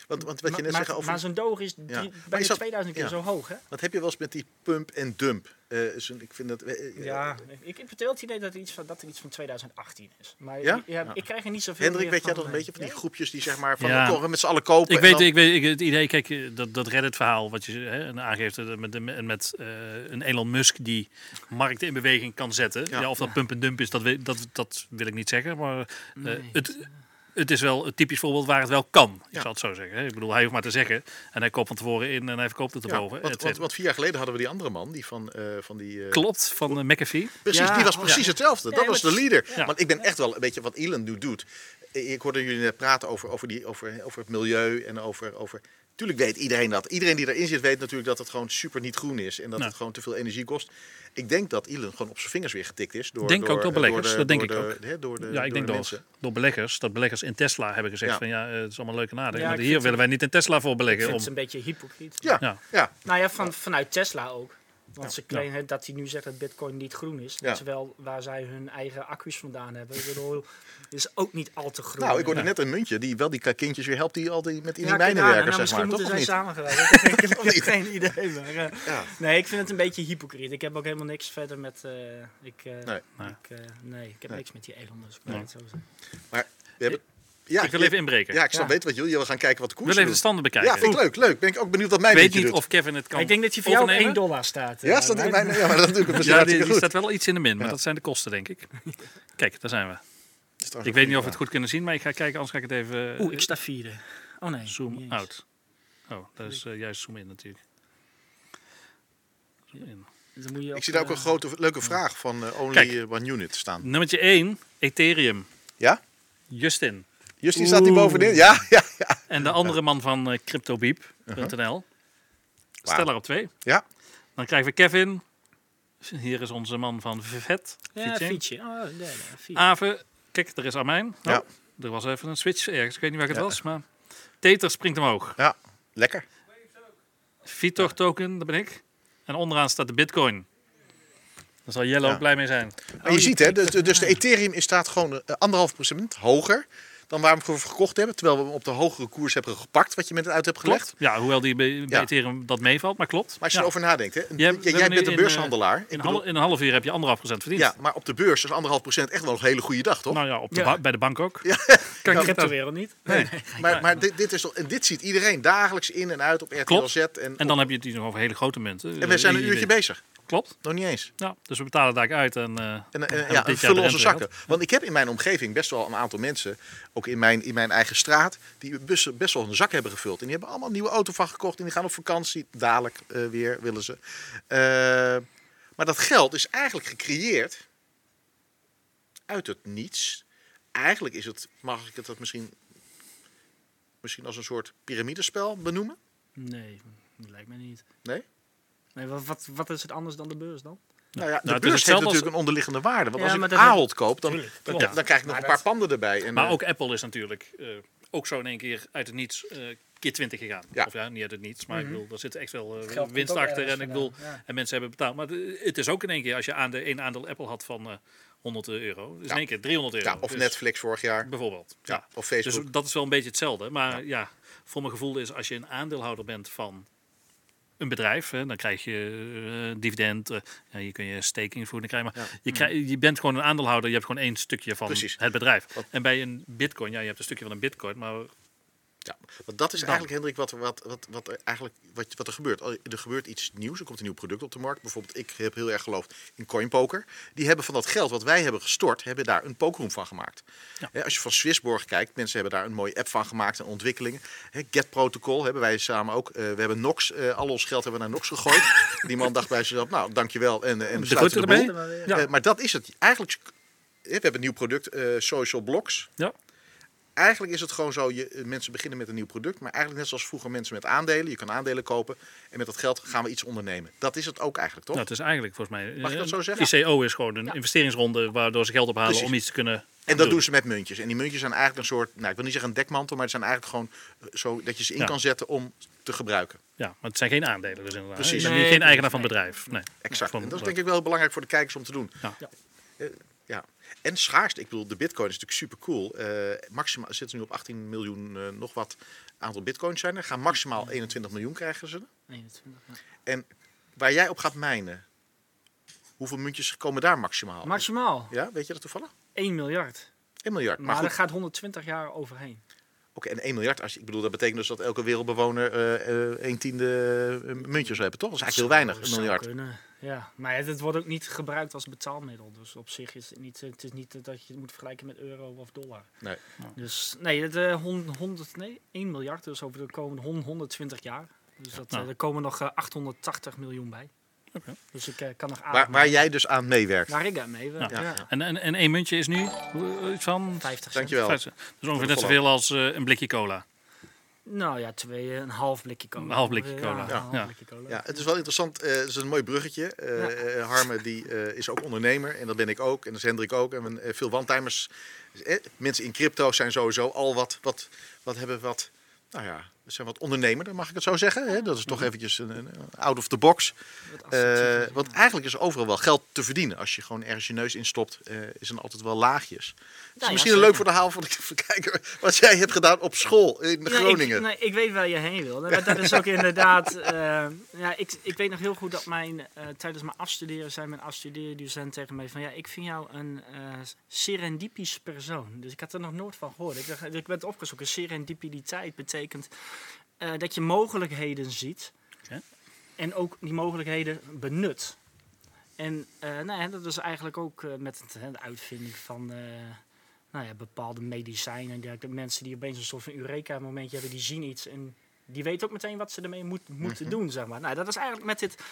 Want, want wat je Maar, net maar, zegt over... maar zo'n doog is drie, bijna is dat- 2000 keer ja. zo hoog, hè? Wat heb je wel eens met die pump en dump? Eh, een- ik vind dat... eh, eh, Ja, ik, heb wel het idee dat, er iets van, dat er iets van 2018 is. Maar Ja? ja? Ja. ik krijg er niet zoveel Hendrik, weet jij toch een beetje van die groepjes die zeg maar van Ja. we met z'n allen kopen? Ik en weet, dan- ik weet ik, het idee, kijk, dat, dat Reddit-verhaal wat je hè, aangeeft met, met eh, een Elon Musk die markten in beweging kan zetten. Ja. Ja. of dat pump en dump is, dat, dat, dat wil ik niet zeggen. Maar eh, Nee. het, het is wel een typisch voorbeeld waar het wel kan. Ik Ja. zal het zo zeggen. Hè. Ik bedoel, hij hoeft maar te zeggen. En hij koopt van tevoren in en hij verkoopt het Ja, erboven. want, cetera. want vier jaar geleden hadden we die andere man, die van, eh, van die... eh, Klopt, van uh, McAfee. Precies, Ja, die was precies ja. hetzelfde. Ja, dat was de leader. Ja. Want ik ben echt wel een beetje wat Elon nu doet. Ik hoorde jullie net praten over, over, die, over, over het milieu en over, over... Tuurlijk weet iedereen dat. Iedereen die erin zit weet natuurlijk dat het gewoon super niet groen is. En dat het gewoon te veel energie kost. Ik denk dat Elon gewoon op zijn vingers weer getikt is. Door, Denk ook door beleggers, de- dat denk door ik de- hè, door de, Ja, ik door denk de door, mensen. door beleggers. Dat beleggers in Tesla hebben gezegd Ja. van ja, eh, het is allemaal leuk en aardig. Ja, maar hier willen wij niet in Tesla voor Ik beleggen. vind Om, het een beetje hypocriet. Ja, ja. Ja. Nou ja, van, vanuit Tesla ook. Want Ja. ze claimen dat hij nu zegt dat bitcoin niet groen is. Ja. Terwijl waar zij hun eigen accu's vandaan hebben. Bedoel, is ook niet al te groen. Nou, ik hoorde Ja. net een muntje die wel die kindjes weer helpt die al die met in die mijnenwerkers, nou, zeg maar. Misschien Toch moeten of zij niet? samengewerkt. ik heb, niet? geen idee. Maar, eh, Ja. nee, ik vind het een beetje hypocriet. Ik heb ook helemaal niks verder met... eh, ik, eh, Nee. Ik, eh, nee, ik heb Nee. niks met die Elon Musk. Nee. zeggen. Maar we hebben... Ja, ik wil je- even inbreken. Ja, ik snap Ja. weten wat jullie wil gaan kijken wat de ik koers wil even de standen bekijken. Ja, vind ik leuk. Leuk. Ben ik ook benieuwd wat mijn Ik weet niet doet. of Kevin het kan ik denk dat hij voor jou op overnemen. 1 dollar staat. Ja, eh, staat in mijn... Ja, maar dat doe ik misschien Ja, die, die goed. staat wel iets in de min, maar Ja. dat zijn de kosten, denk ik. Kijk, daar zijn we. Is Ik weet niet of we het goed kunnen zien, maar ik ga kijken, anders ga ik het even eh, Oeh, ik sta vierde. Oh nee. zoom out. Oh, dat is eh, juist zoom in natuurlijk. Zoom in. Dus dan moet je Ik zie daar ook een grote, leuke vraag van Only Kijk. One Unit staan. Nummertje 1, Ethereum. Ja? Justin. Justin staat hier bovenin. Ja, ja, ja. En de andere man van eh, CryptoBeep.nl. Stel er op 2. Ja, Dan krijgen we Kevin. Hier is onze man van Vet. Ja, fietsje. Oh, derde. Fiets. Aven. Kijk, er is Armijn. Oh, Ja. Er was even een switch ergens. Ik weet niet waar het Ja. was, maar... Teter springt omhoog. ja. Lekker. Vitor token, dat ben ik. En onderaan staat de Bitcoin. Daar zal Jelle Ja. ook blij mee zijn. Maar je ziet, hè, dus, de Ethereum is staat gewoon eh, anderhalf procent hoger dan waar we hem voor gekocht hebben. Terwijl we hem op de hogere koers hebben gepakt, wat je met het uit hebt gelegd. Klopt. Ja, hoewel die bij, bij Ja. Ethereum dat meevalt, maar klopt. Maar als je ja. erover nadenkt, hè, Jij- bent een eh, beurshandelaar. Ik In, bedoel, hal- in een half uur heb je anderhalf procent verdiend. ja, maar op de beurs is anderhalf procent echt wel een hele goede dag, toch? Nou ja, op de Ja. ba- bij de bank ook. Ja. Kan Ik ik heb de dat- wereld niet. Nee. Maar, maar dit, dit, is toch, en dit ziet iedereen dagelijks in en uit op RTL Klopt. Z. En, En dan heb je het hier nog over hele grote munten. en we zijn een Eh, uurtje die- bezig. Klopt. Nog niet eens. Ja, dus we betalen daar uit. En, eh, En, ja, vullen onze zakken. Want ik heb in mijn omgeving best wel een aantal mensen, ook in mijn, in mijn eigen straat, die best, best wel een zak hebben gevuld. En die hebben allemaal een nieuwe auto van gekocht en die gaan op vakantie. Dadelijk eh, weer willen ze. Maar dat geld is eigenlijk gecreëerd uit het niets. Eigenlijk is het, mag ik het dat misschien, misschien als een soort piramidespel benoemen? Nee, dat lijkt me niet. Nee? Nee, wat, wat, wat is het anders dan de beurs dan? Nou ja, de het is beurs heeft als- natuurlijk een onderliggende waarde. Want Ja, als ik Ahold koop, dan, Tuurlijk, dan, krijg ik nog Maar een paar dat- panden erbij. En, maar eh, ook Apple is natuurlijk eh, ook zo in één keer uit het niets eh, keer 20 gegaan. Ja. Of ja, niet uit het niets, maar ik bedoel, er zit echt wel winst achter. En ik bedoel, ja. en mensen hebben betaald. Maar het is ook in één keer, als je aan de een aandeel Apple had van eh 100 euro, is Ja. in één keer 300 euro. ja, of Dus Netflix vorig jaar. Bijvoorbeeld. Ja, Ja. of Dus Facebook. dat is wel een beetje hetzelfde. Maar ja. voor mijn gevoel is als je een aandeelhouder bent van een bedrijf. Hè, dan krijg je eh, dividend. ja, hier kun je staking voeren krijgen. Maar Ja. je, krijg, je bent gewoon een aandeelhouder. Je hebt gewoon één stukje van Precies. het bedrijf. Wat- En bij een bitcoin, ja, je hebt een stukje van een bitcoin. Maar Ja, want dat is Dan. eigenlijk, Hendrik, wat, wat, wat, wat, er eigenlijk, wat, wat er gebeurt. Er gebeurt iets nieuws, er komt een nieuw product op de markt. Bijvoorbeeld, ik heb heel erg geloofd in coinpoker. Die hebben van dat geld wat wij hebben gestort, hebben daar een pokerroom van gemaakt. Ja. Als je van Swissborg kijkt, mensen hebben daar een mooie app van gemaakt en ontwikkelingen. Get Protocol hebben wij samen ook. eh, we hebben Nox, eh, al ons geld hebben we naar Nox gegooid. Die man dacht bij zichzelf, nou, dankjewel. En, en de de erbij. Ja. Eh, maar dat is het. Eigenlijk, we hebben een nieuw product, Social Blocks. Ja. Eigenlijk is het gewoon zo, je, eh, mensen beginnen met een nieuw product. Maar eigenlijk net zoals vroeger mensen met aandelen. Je kan aandelen kopen en met dat geld gaan we iets ondernemen. Dat is het ook eigenlijk, toch? Nou, het is eigenlijk volgens mij. Mag ik dat eh, zo zeggen? ICO is gewoon een investeringsronde waardoor ze geld ophalen Precies. om iets te kunnen. en dat doen ze met muntjes. En die muntjes zijn eigenlijk een soort, nou ik wil niet zeggen een dekmantel. Maar het zijn eigenlijk gewoon eh, zo dat je ze in Ja. kan zetten om te gebruiken. Ja, maar het zijn geen aandelen. Dus inderdaad. Precies. Je bent Nee, geen eigenaar van het bedrijf. Nee. Exact. En dat is denk ik wel belangrijk voor de kijkers om te doen. Ja. Ja. Eh. En schaarste, ik bedoel, de bitcoin is natuurlijk super cool. maximaal zitten nu op 18 miljoen eh, nog wat aantal bitcoins zijn er. Gaan maximaal 21 miljoen krijgen ze. 21, ja. En waar jij op gaat mijnen, hoeveel muntjes komen daar maximaal? Maximaal Ja, weet je dat toevallig? 1 miljard. 1 miljard. Maar, Maar, goed, er gaat 120 jaar overheen. oké, en 1 miljard, als je, ik bedoel, dat betekent dus dat elke wereldbewoner eh eh, een tiende eh, muntjes hebben, toch? Dat is eigenlijk heel weinig, een miljard. kunnen, Ja, maar het, het wordt ook niet gebruikt als betaalmiddel. Dus op zich is het niet, het is niet dat je het moet vergelijken met euro of dollar. Nee. Dus nee, het, eh, 100, nee, 1 miljard dus over de komende hon- 120 jaar. Dus dat, Nou. eh, er komen nog eh, 880 miljoen bij. Oké. Dus ik eh, kan nog Waar, aardig waar jij dus aan meewerkt. Waar ik aan mee werk, Ja. ja. En, en, en één muntje is nu hoe- iets van. 50 cent. Dankjewel. Dus ongeveer net zoveel als eh, een blikje cola. Nou ja, twee, een half blikje cola. Een half blikje cola, ja. half Ja. blikje cola. Ja, het is wel interessant. eh, het is een mooi bruggetje. Eh Ja. eh, Harme die, eh, is ook ondernemer en dat ben ik ook. En dat is Hendrik ook. En veel one-timers. eh, mensen in crypto zijn sowieso al wat, wat, wat hebben wat... Nou ja, zijn wat ondernemer, mag ik het zo zeggen. Hè? Dat is toch eventjes een, een out of the box. Eh, want eigenlijk is er overal wel geld te verdienen. Als je gewoon ergens je neus instopt, eh is er altijd wel laagjes. Het is ja, misschien een leuk verhaal van de kijker wat jij hebt gedaan op school in Groningen. Ik, ik weet waar je heen wil. Dat, is ook inderdaad. eh, ja, ik, ik weet nog heel goed dat mijn, tijdens mijn afstuderen zei mijn afstudeerdocent tegen mij van ja, ik vind jou een serendipisch persoon. Dus ik had er nog nooit van gehoord. Ik, dacht- ik werd opgezocht. Serendipiteit betekent eh, dat je mogelijkheden ziet en ook die mogelijkheden benut. En eh, nou ja, dat is eigenlijk ook eh, met het, hè, de uitvinding van nou ja, bepaalde medicijnen. en dergelijke. Mensen die opeens een soort van Eureka-momentje hebben, die zien iets en die weten ook meteen wat ze ermee moet, moeten doen, zeg maar. Nou, dat is eigenlijk met dit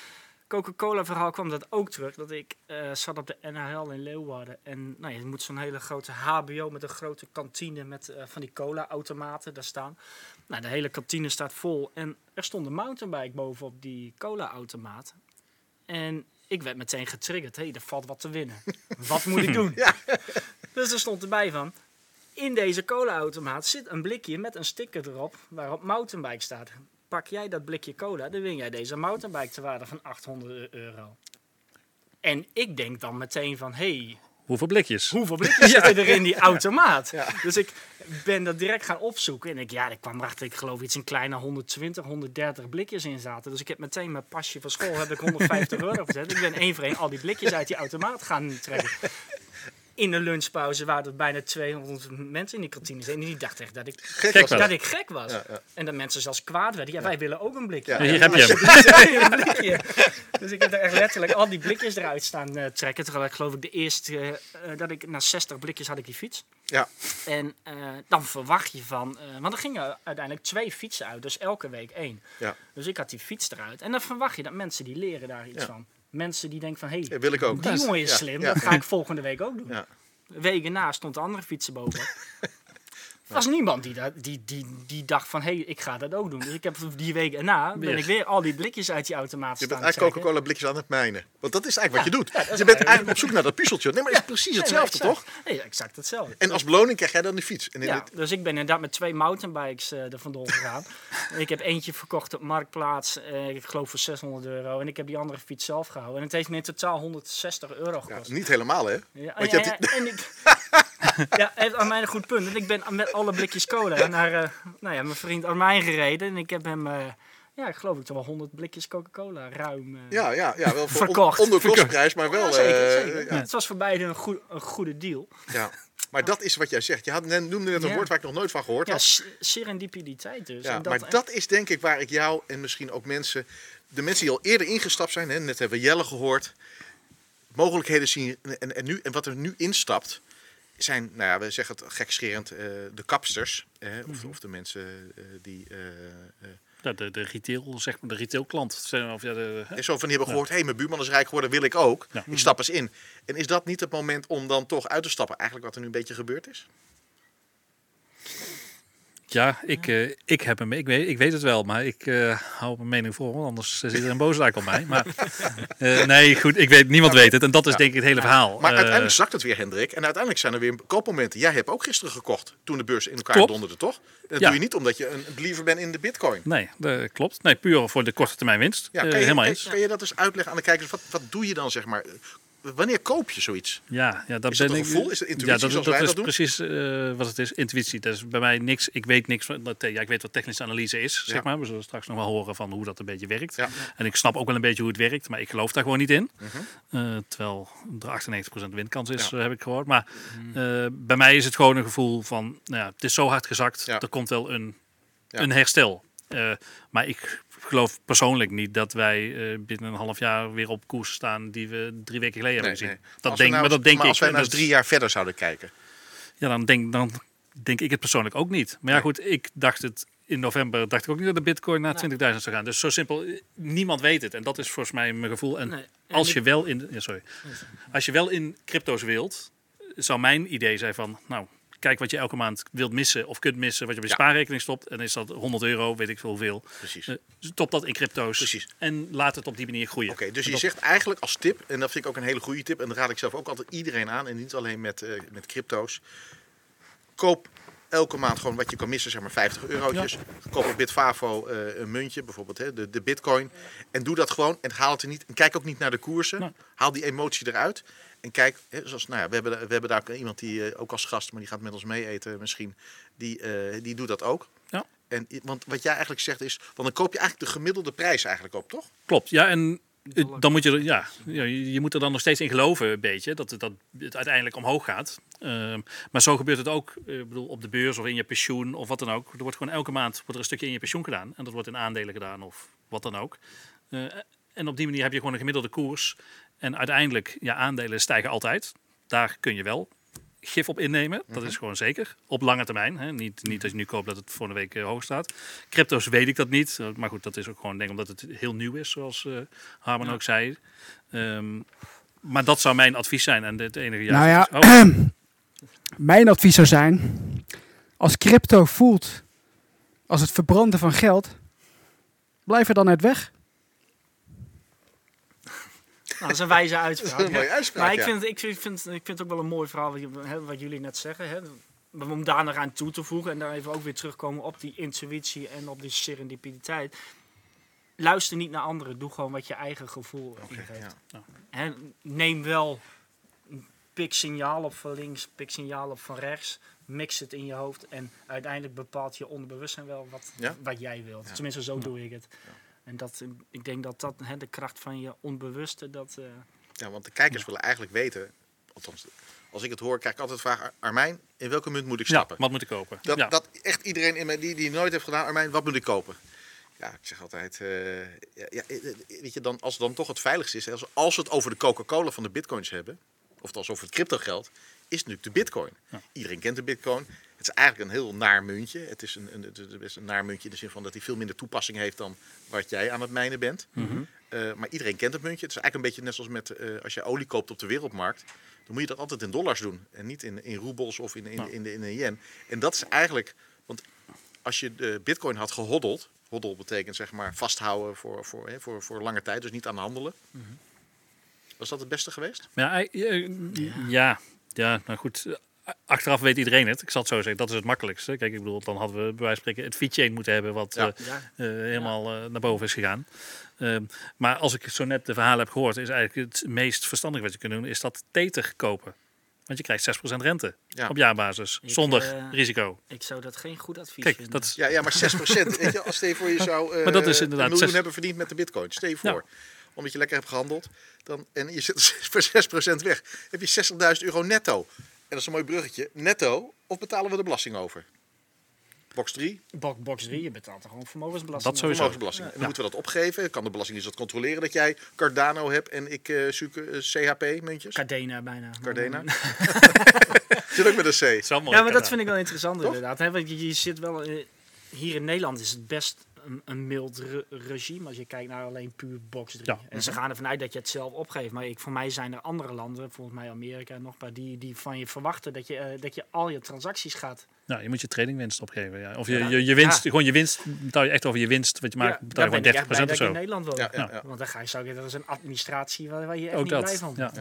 Coca-Cola-verhaal kwam dat ook terug. Dat ik eh, zat op de NHL in Leeuwarden en nou, je moet zo'n hele grote HBO met een grote kantine met eh, van die cola-automaten daar staan. Nou, de hele kantine staat vol en er stond een mountainbike bovenop die cola-automaat. En ik werd meteen getriggerd. Hé, hey, er valt wat te winnen. wat moet ik doen? Dus er stond erbij van... In deze cola-automaat zit een blikje met een sticker erop waarop mountainbike staat. Pak jij dat blikje cola, dan win jij deze mountainbike te waarde van 800 euro. En ik denk dan meteen van, hey, Hoeveel blikjes? hoeveel blikjes zitten er in die automaat? Dus ik ben dat direct gaan opzoeken. En ik, ja, ik kwam erachter, ik geloof iets een kleine 120, 130 blikjes in zaten. Dus ik heb meteen mijn pasje van school, heb ik 150 euro gezet. Ik ben één voor één al die blikjes uit die automaat gaan trekken. In de lunchpauze waren er bijna 200 mensen in die kantine. En die dachten echt dat ik Gek was dat. ik gek was. Ja, ja. En dat mensen zelfs kwaad werden. Ja, wij willen ook een blikje. Ja. Hier heb je hem. een blikje. Dus ik heb er echt letterlijk al die blikjes eruit staan eh, trekken. Terwijl ik geloof ik de eerste, eh, eh, dat ik na 60 blikjes had ik die fiets. Ja. En eh, dan verwacht je van, eh, want er gingen uiteindelijk twee fietsen uit, dus elke week één. Ja. Dus ik had die fiets eruit. En dan verwacht je dat mensen die leren daar iets Ja. van. Mensen die denken van, hé, hey, wil ik ook. die jongen is slim, dat ga ik volgende week ook doen. Ja. Weken na stond de andere fietsen boven. Er was niemand die, dat, die, die, die dacht van, hé, hey, ik ga dat ook doen. Dus ik heb die week erna, ben ik weer al die blikjes uit die automaat Je bent eigenlijk. Coca-Cola blikjes aan het mijnen. Want dat is eigenlijk wat je doet. je bent eigenlijk- op zoek naar dat puzzeltje. Nee, maar het is precies hetzelfde, toch? Nee, exact hetzelfde. En als beloning krijg jij dan die fiets. Ja, dus ik ben inderdaad met twee mountainbikes eh er vandoor gegaan. ik heb eentje verkocht op Marktplaats, eh, ik geloof voor 600 euro. En ik heb die andere fiets zelf gehouden. En het heeft me in totaal 160 euro gekost. niet helemaal, hè? Ja, en ik, ja, heeft aan mij een goed punt. En ik ben met alle blikjes cola naar eh, nou ja, mijn vriend Armijn gereden. En ik heb hem eh, Ja, ik geloof ik toch wel 100 blikjes Coca-Cola ruim. eh, Ja, ja, ja wel voor on, Verkocht. onder kostprijs, maar wel. ja, zeker, eh, ja. Het was voor beide een, goe- een goede deal. Ja. Maar dat is wat jij zegt. Je had, net- noemde net een Ja. woord waar ik nog nooit van gehoord Ja, had. serendipiteit dus. Ja, En maar dat is denk ik waar ik jou en misschien ook mensen, de mensen die al eerder ingestapt zijn, hè, net hebben we Jelle gehoord, mogelijkheden zien. En, en, nu, en wat er nu instapt, zijn, nou ja, we zeggen het gekscherend, eh, de kapsters. eh, Mhm. of, of de mensen eh, die. eh, Ja, de, de retail, zeg maar, de retailklant. Of ja, de, hè? en zo van die hebben gehoord, hé, hey, mijn buurman is rijk geworden, wil ik ook. Ja. Ik stap eens in. En is dat niet het moment om dan toch uit te stappen? Eigenlijk wat er nu een beetje gebeurd is? Ja, ik, eh, ik heb hem. Ik weet, ik weet het wel, maar ik eh, hou mijn mening voor, want anders zit er een boosdaak op mij. Maar eh, nee, goed, ik weet, niemand weet het. En dat is Ja. denk ik het hele verhaal. Maar uiteindelijk zakt het weer, Hendrik. En uiteindelijk zijn er weer koopmomenten. Jij hebt ook gisteren gekocht toen de beurs in elkaar Klopt. donderde, toch? Dat Ja. doe je niet omdat je een believer bent in de bitcoin. Nee, dat klopt. Nee, puur voor de korte termijn winst. Ja, kan, je, helemaal eens. kan je dat eens uitleggen aan de kijkers? Wat, wat doe je dan, zeg maar? Wanneer koop je zoiets? Ja, ja, dat Is dat ben een ik- gevoel? Is dat intuïtie ja, dat, zoals dat wij is dat doen? precies eh, wat het is. Intuïtie. Dat is bij mij niks. Ik weet niks van. Dat, eh, ja, ik weet wat technische analyse is, Ja. zeg maar. We zullen straks nog wel horen van hoe dat een beetje werkt. Ja. En ik snap ook wel een beetje hoe het werkt, maar ik geloof daar gewoon niet in. Mhm. Eh, terwijl er 98% windkans is, heb ik gehoord. Maar eh, bij mij is het gewoon een gevoel van, nou ja, het is zo hard gezakt, Ja. er komt wel een, Ja. een herstel. Eh, maar ik geloof persoonlijk niet dat wij eh, binnen een half jaar weer op koers staan die we drie weken geleden hebben gezien. nee. Dat Als denk, nou maar dat denk maar ik. als wij nou drie jaar verder zouden kijken. ja, dan denk, dan denk ik het persoonlijk ook niet. Maar ja, Nee. goed, ik dacht het in november, dacht ik ook niet dat de bitcoin naar 20.000 zou gaan. Dus zo simpel, eh, niemand weet het. En dat is volgens mij mijn gevoel. En Nee, en als je wel in, ja, sorry, als je wel in crypto's wilt, zou mijn idee zijn van, nou, kijk wat je elke maand wilt missen of kunt missen, wat je op je Ja. spaarrekening stopt. En is dat 100 euro, weet ik veel hoeveel. Precies. Eh, stop dat in crypto's. Precies. En laat het op die manier groeien. Oké, dus En je dat- zegt eigenlijk als tip, en dat vind ik ook een hele goede tip, en dat raad ik zelf ook altijd iedereen aan, en niet alleen met, eh, met crypto's. Koop elke maand gewoon wat je kan missen, zeg maar 50 eurotjes. Koop op Bitfavo eh, een muntje, bijvoorbeeld hè, de, de bitcoin. En doe dat gewoon en haal het er niet. En kijk ook niet naar de koersen. Nee. Haal die emotie eruit. En kijk, hè, zoals, nou ja, we, hebben, we hebben daar ook iemand die eh, ook als gast, maar die gaat met ons mee eten misschien. Die, eh, die doet dat ook. Ja. En, want wat jij eigenlijk zegt is, want dan koop je eigenlijk de gemiddelde prijs eigenlijk op, toch? Klopt, ja, en dan moet je, er- ja, je je moet er dan nog steeds in geloven, een beetje, dat het, dat het uiteindelijk omhoog gaat. Ehm, maar zo gebeurt het ook, eh, ik bedoel, op de beurs of in je pensioen of wat dan ook. Er wordt gewoon elke maand wordt er een stukje in je pensioen gedaan en dat wordt in aandelen gedaan of wat dan ook. Eh, en op die manier heb je gewoon een gemiddelde koers. En uiteindelijk, ja, aandelen stijgen altijd. Daar kun je wel gif op innemen. Dat is gewoon zeker. Op lange termijn. Hè. Niet, niet als je nu koopt dat het volgende week eh, hoog staat. Crypto's weet ik dat niet. Eh, Maar goed, dat is ook gewoon denk ik omdat het heel nieuw is, zoals eh Harman ook zei. Ehm, maar dat zou mijn advies zijn. En het enige Nou ja, is- oh, Mijn advies zou zijn, als crypto voelt als het verbranden van geld, blijf er dan uit weg. Nou, dat is een wijze Dat uitspraak. is een mooie uitspraak, Maar ik ja. vind, ik, vind, ik vind, ik vind het ook wel een mooi verhaal wat, je- hè, wat jullie net zeggen. Hè. Maar Om daar nog aan toe te voegen en daar even ook weer terugkomen op die intuïtie en op die serendipiteit. Luister niet naar anderen, doe gewoon wat je eigen gevoel ingeeft. ja. Hè, neem wel een pik signaal op van links, pik signaal op van rechts. Mix het in je hoofd en uiteindelijk bepaalt je onderbewustzijn wel wat, Ja. wat jij wilt. Tenminste, zo doe ik het. En dat, ik denk dat dat hè, de kracht van je onbewuste, dat... eh, Ja, want de kijkers willen eigenlijk weten, althans, als ik het hoor, krijg ik altijd de vraag, Ar- Armijn, in welke munt moet ik ja, stappen? wat moet ik kopen? dat, ja. dat echt iedereen in mij, die, die het nooit heeft gedaan, Armijn, wat moet ik kopen? Ja, ik zeg altijd, eh, ja, ja, eh, weet je, dan, als het dan toch het veiligste is, als, als we het over de Coca-Cola van de bitcoins hebben, of als over het crypto geld, is natuurlijk de bitcoin. Iedereen kent de bitcoin. Het is eigenlijk een heel naar muntje. Het is een, een, het is een naar muntje in de zin van dat hij veel minder toepassing heeft dan wat jij aan het mijnen bent. Eh, maar iedereen kent het muntje. Het is eigenlijk een beetje net zoals met eh, als je olie koopt op de wereldmarkt. Dan moet je dat altijd in dollars doen. En niet in, in roebels of in, in, in, de, in de yen. En dat is eigenlijk... Want als je de bitcoin had gehoddeld... Hoddel betekent zeg maar vasthouden voor, voor, hè, voor, voor lange tijd. Dus niet aan handelen. Was dat het beste geweest? Ja, eh, ja, ja, nou goed. Achteraf weet iedereen het. Ik zal het zo zeggen, dat is het makkelijkste. Kijk, ik bedoel, dan hadden we bij wijze van spreken het feedchain moeten hebben wat Ja. eh, ja, eh, helemaal naar boven is gegaan. Ehm, maar als ik zo net de verhalen heb gehoord, is eigenlijk het meest verstandige wat je kunt doen, is dat Tether kopen. Want je krijgt 6% rente Ja. op jaarbasis. Ik, zonder risico. Ik zou dat geen goed advies Kijk, vinden. dat is, Ja, ja, maar 6 weet je, als je voor je zou eh Maar dat is inderdaad een miljoen zes- hebben verdiend met de bitcoin. Stel je voor, Ja. Omdat je lekker hebt gehandeld, dan, en je zit voor 6% weg, heb je 60.000 euro netto. En dat is een mooi bruggetje. Netto, of betalen we de belasting over? Box 3, Bo- Box 3, je betaalt er gewoon vermogensbelasting. Dat sowieso. vermogensbelasting. En dan moeten we dat opgeven. Kan de Belastingdienst dat controleren dat jij Cardano hebt en ik eh zoek eh, CHP-muntjes? Cardena bijna. Cardena? Zit ook met een C. Ja, maar dat vind ik wel interessant Toch? inderdaad. Hè? Want je, je zit wel... eh, hier in Nederland is het best een, een mild re- regime als je kijkt naar alleen puur box 3. Ja. En ze gaan ervan uit dat je het zelf opgeeft. Maar ik, voor mij zijn er andere landen, volgens mij Amerika en nog maar, die, die van je verwachten dat je, eh, dat je al je transacties gaat. Nou, je moet je tradingwinst opgeven. Ja. Of je, Ja. je, je winst, Ja. gewoon je winst, betaal je echt over je winst. Wat je maakt, Ja, betaal je ik gewoon 30% blij of dat ik in zo. Nederland woon. Ja, ja, ja. Want dan ga je, zou je, dat is een administratie waar, waar je echt Ook niet dat, blij van ja.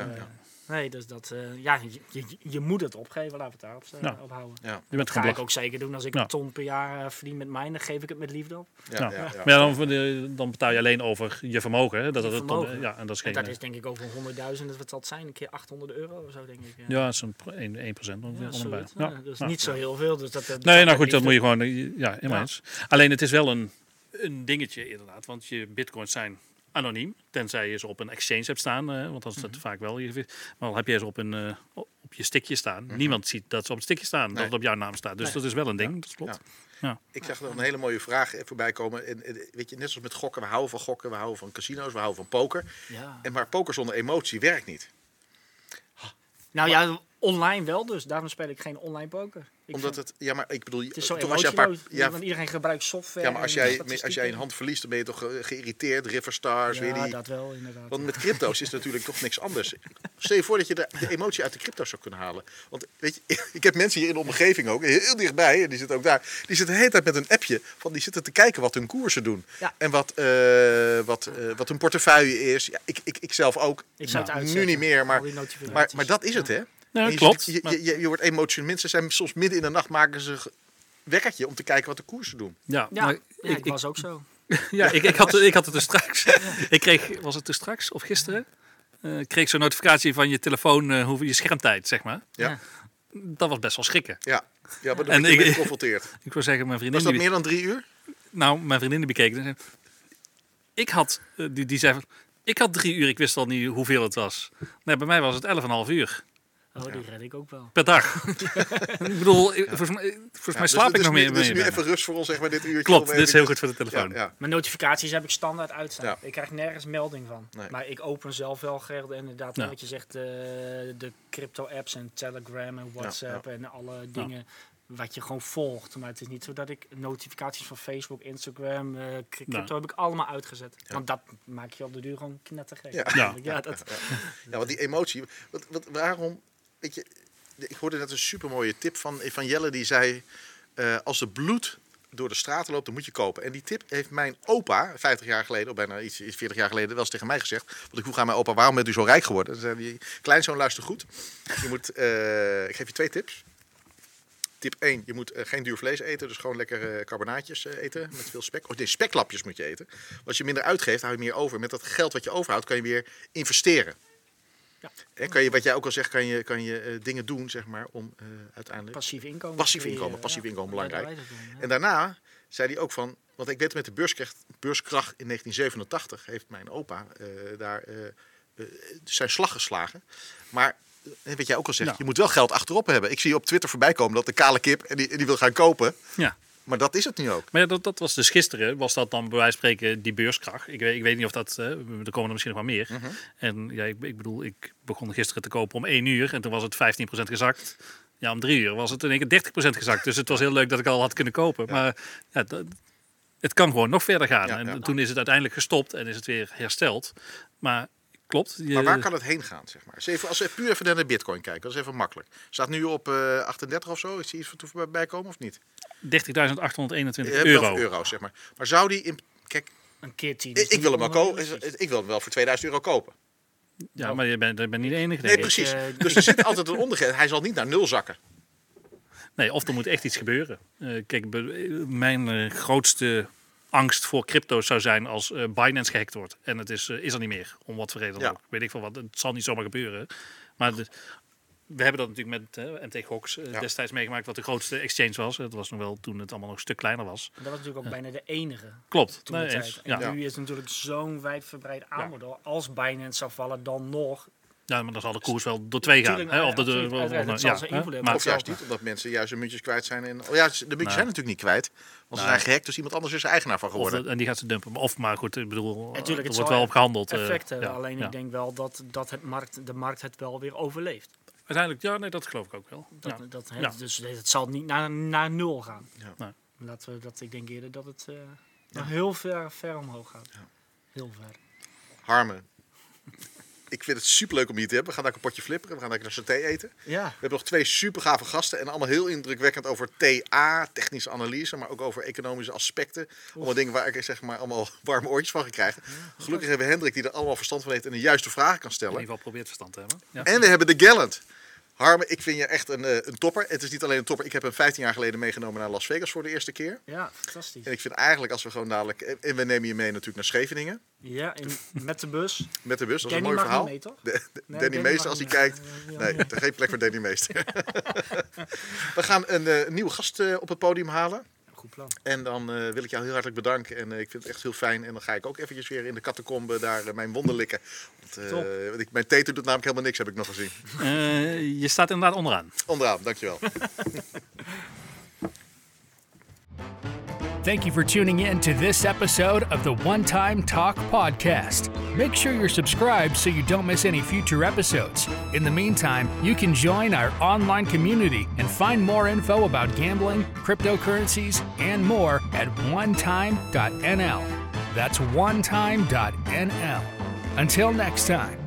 Eh. Nee, dus dat, eh, ja, je, je, je moet het opgeven, laten we het daarop uh, Ja. ophouden. Ja, Je bent Dat ga ik ook zeker doen. Als ik Ja. een ton per jaar eh, verdien met mij, dan geef ik het met liefde op. ja, Ja. ja, ja. Maar ja, dan, voor de- dan betaal je alleen over je vermogen. Hè? Dat, Je dat, dan, vermogen. ja, en dat is En geen... dat is denk ik over 100.000, wat zal het zijn? Een keer 800 euro of zo, denk ik. ja, dat is een pro- 1, 1 ongeveer. Ja. Ja. Ja, dus niet zo heel veel. Dus dat, dat Nee, nou goed, dat moet je gewoon... eh, Ja, eens. Alleen het is wel een, een dingetje inderdaad. Want je bitcoins zijn anoniem. Tenzij je ze op een exchange hebt staan. eh, want dan is dat Mhm. vaak wel. je- Maar al heb je ze op, een, eh, op je stickje staan. Niemand ziet dat ze op het stickje staan. Dat het op jouw naam staat. Dus Nee. dat is wel een ding. Dat klopt. Ik zag nog een hele mooie vraag voorbij komen. En, en, weet je, net zoals met gokken, we houden van gokken, we houden van casino's, we houden van poker. Ja. En maar poker zonder emotie werkt niet. Nou ja, online wel dus. Daarom speel ik geen online poker. Ik Omdat vind- het, ja, maar ik bedoel, het is zo toch als een paar, ja, Want iedereen gebruikt software. ja, maar als jij, als jij een hand verliest, dan ben je toch ge- geïrriteerd. Riverstars, Ja, weer die. dat wel inderdaad. Want met crypto's is natuurlijk toch niks anders. Stel je voor dat je de, de emotie uit de crypto's zou kunnen halen. Want weet je, ik heb mensen hier in de omgeving ook, heel dichtbij, en die zitten ook daar. Die zitten de hele tijd met een appje van die zitten te kijken wat hun koersen doen. Ja. En wat, eh, wat, eh, wat hun portefeuille is. Ja, ik, ik, ik zelf ook. ik zou het nu niet meer, maar, maar, maar dat is het, hè? Ja, En je, klopt. ziet- Je, je, je, je wordt emotioneel. Mensen zijn soms midden in de nacht maken ze wekkertje om te kijken wat de koersen doen. Ja, Ja, maar ja, ik, was ook zo. Ja, ik, ik, had, ik had het er straks. Ik kreeg, was het er straks of gisteren? Eh, ik kreeg zo'n notificatie van je telefoon, eh hoeveel je schermtijd, zeg maar. Ja. Dat was best wel schrikken. Ja, ja maar dan En word je ik- geconfronteerd. Ik wil zeggen, mijn vriendin. Was dat die, meer dan drie uur? Nou, mijn vriendin die bekeek. die zei, Ik had, eh, die, die zei van, ik had drie uur, ik wist al niet hoeveel het was. Nee, bij mij was het 11,5 uur Oh, die red ik ook wel. per dag. ik bedoel, ik- volgens mij, volgens mij slaap dus, ik nog dus meer. Nu, dus meer nu even rust voor ons, zeg maar, dit uurtje. Klopt, dit is heel goed voor de telefoon. Ja, ja. Mijn notificaties heb ik standaard uitstaan. Ja. Ik krijg nergens melding van. Nee. Maar ik open zelf wel Gerda inderdaad Ja. wat je zegt, eh, de crypto-apps en Telegram en WhatsApp en alle dingen wat je gewoon volgt. Maar het is niet zo dat ik notificaties van Facebook, Instagram, eh, crypto Nou. heb ik allemaal uitgezet. Want dat maak je op de duur gewoon knettergek. Ja. Ja. ja dat, Ja, want die emotie. Wat, wat, waarom? Weet je, ik hoorde net een supermooie tip van, van Jelle die zei: eh, als er bloed door de straten loopt, dan moet je kopen. En die tip heeft mijn opa, 50 jaar geleden, of bijna iets, iets 40 jaar geleden, wel eens tegen mij gezegd. Want ik vroeg aan mijn opa: waarom bent u zo rijk geworden? Dan zei hij: kleinzoon, luister goed. Je moet, eh, ik geef je twee tips. Tip 1, je moet eh, geen duur vlees eten, dus gewoon lekker carbonaatjes eten met veel spek. Of nee, speklapjes moet je eten. Als je minder uitgeeft, hou je meer over. Met dat geld wat je overhoudt, kan je weer investeren. Ja. Hè, kan je, wat jij ook al zegt, kan je, kan je eh, dingen doen zeg maar, om eh, uiteindelijk. passief inkomen. Passief inkomen, passief ja. inkomen, belangrijk. ja. En daarna zei hij ook van, want ik weet met de beurskracht, beurskracht in 1987 heeft mijn opa eh, daar zijn slag geslagen. Maar wat jij ook al zegt, je moet wel geld achterop hebben. Ik zie op Twitter voorbij komen dat de kale kip en die, en die wil gaan kopen. Ja. Maar dat is het nu ook. Maar ja, dat, dat was dus gisteren, was dat dan bij wijze van spreken die beurskracht. Ik weet, ik weet niet of dat, eh, er komen er misschien nog wel meer. Mhm. En ja, ik, ik bedoel, ik begon gisteren te kopen om 1 uur en toen was het 15% gezakt. Ja, om 3 uur was het in één keer 30% gezakt. Dus het was heel leuk dat ik al had kunnen kopen. Maar ja, dat, het kan gewoon nog verder gaan. Ja, en toen is het uiteindelijk gestopt en is het weer hersteld. Maar klopt. Je, Maar waar kan het heen gaan, zeg maar? Even, als we puur even naar de bitcoin kijken, dat is even makkelijk. Staat nu op eh 38 of zo? Is die iets voor voorbij komen of niet? 30.821 Je hebt euro. wel euro's, zeg maar. Maar zou die in... Kijk, Een keer tien. ik, is ik wil hem kopen. onrealistisch. Ik wil hem wel voor 2000 euro kopen. Ja, maar je bent, je bent niet de enige. Nee, precies. eh, Dus er zit altijd een ondergrens. Hij zal niet naar nul zakken. Nee, of er moet echt iets gebeuren. Eh, kijk, be- mijn eh, grootste angst voor crypto's zou zijn als Binance gehackt wordt. En het is, is er niet meer, om wat voor reden dan Ja. ook. Weet ik veel wat, het zal niet zomaar gebeuren. Maar de- we hebben dat natuurlijk met uh, MT Gox uh, Ja. destijds meegemaakt, wat de grootste exchange was. Het was nog wel toen het allemaal nog een stuk kleiner was. Dat was natuurlijk ook bijna de enige Klopt. toen Nee, eens. En Ja. nu is het natuurlijk zo'n wijdverbreid aanbod. Als Binance zou vallen, dan nog. ja, maar dan zal de koers wel door twee gaan. Hè? Of de, de, of- of- dat ja. Maar- Of juist niet, omdat mensen juist hun muntjes kwijt zijn. En, oh ja, de muntjes Nou. zijn natuurlijk niet kwijt. Want ze Nou. zijn gehackt, dus iemand anders is er eigenaar van Of geworden. de- en die gaat ze dumpen. Of maar goed, ik bedoel, Natuurlijk, er het wordt zal wel op gehandeld. eh, Effect hebben. ja, Alleen ja. ik denk wel dat, dat het markt, de markt het wel weer overleeft. Uiteindelijk, ja, nee, dat geloof ik ook wel. Dat, ja. dat, Ja. Dus het zal niet naar, naar nul gaan. Ja. Nee. Laten we dat, ik denk eerder dat het eh, nog heel ver, ver omhoog gaat. Heel ver. Harmen. Ik vind het superleuk om hier te hebben. We gaan daar een potje flipperen. We gaan lekker naar saté eten. Ja. We hebben nog twee super gave gasten. En allemaal heel indrukwekkend over TA, technische analyse. Maar ook over economische aspecten. Allemaal dingen waar ik zeg maar allemaal warme oortjes van ga krijgen. Gelukkig hebben we Hendrik die er allemaal verstand van heeft. En de juiste vragen kan In stellen. ieder geval probeert verstand te hebben. Ja. En we hebben de Gallant. Harmen, ik vind je echt een, eh, een topper. Het is niet alleen een topper. Ik heb hem 15 jaar geleden meegenomen naar Las Vegas voor de eerste keer. ja, fantastisch. En ik vind eigenlijk als we gewoon dadelijk... en- we nemen je mee natuurlijk naar Scheveningen. Ja, in, met de bus. Met de bus. Dat is een mooi verhaal. mee, toch? De- de- Nee, Danny Danny Meester, als hij kijkt. Nee, er geen plek voor Danny Meester. we gaan een eh, nieuwe gast eh, op het podium halen. Goed plan. En dan eh, wil ik jou heel hartelijk bedanken. En eh, ik vind het echt heel fijn. En dan ga ik ook eventjes weer in de catacombe daar eh, mijn wonden likken. Want, ik, mijn teter doet namelijk helemaal niks, heb ik nog gezien. Je staat inderdaad onderaan. Onderaan, dankjewel. Thank you for tuning in to this episode of the One Time Talk Podcast. Make sure you're subscribed so you don't miss any future episodes. In the meantime, you can join our online community and find more info about gambling, cryptocurrencies, and more at onetime.nl. That's onetime.nl. Until next time.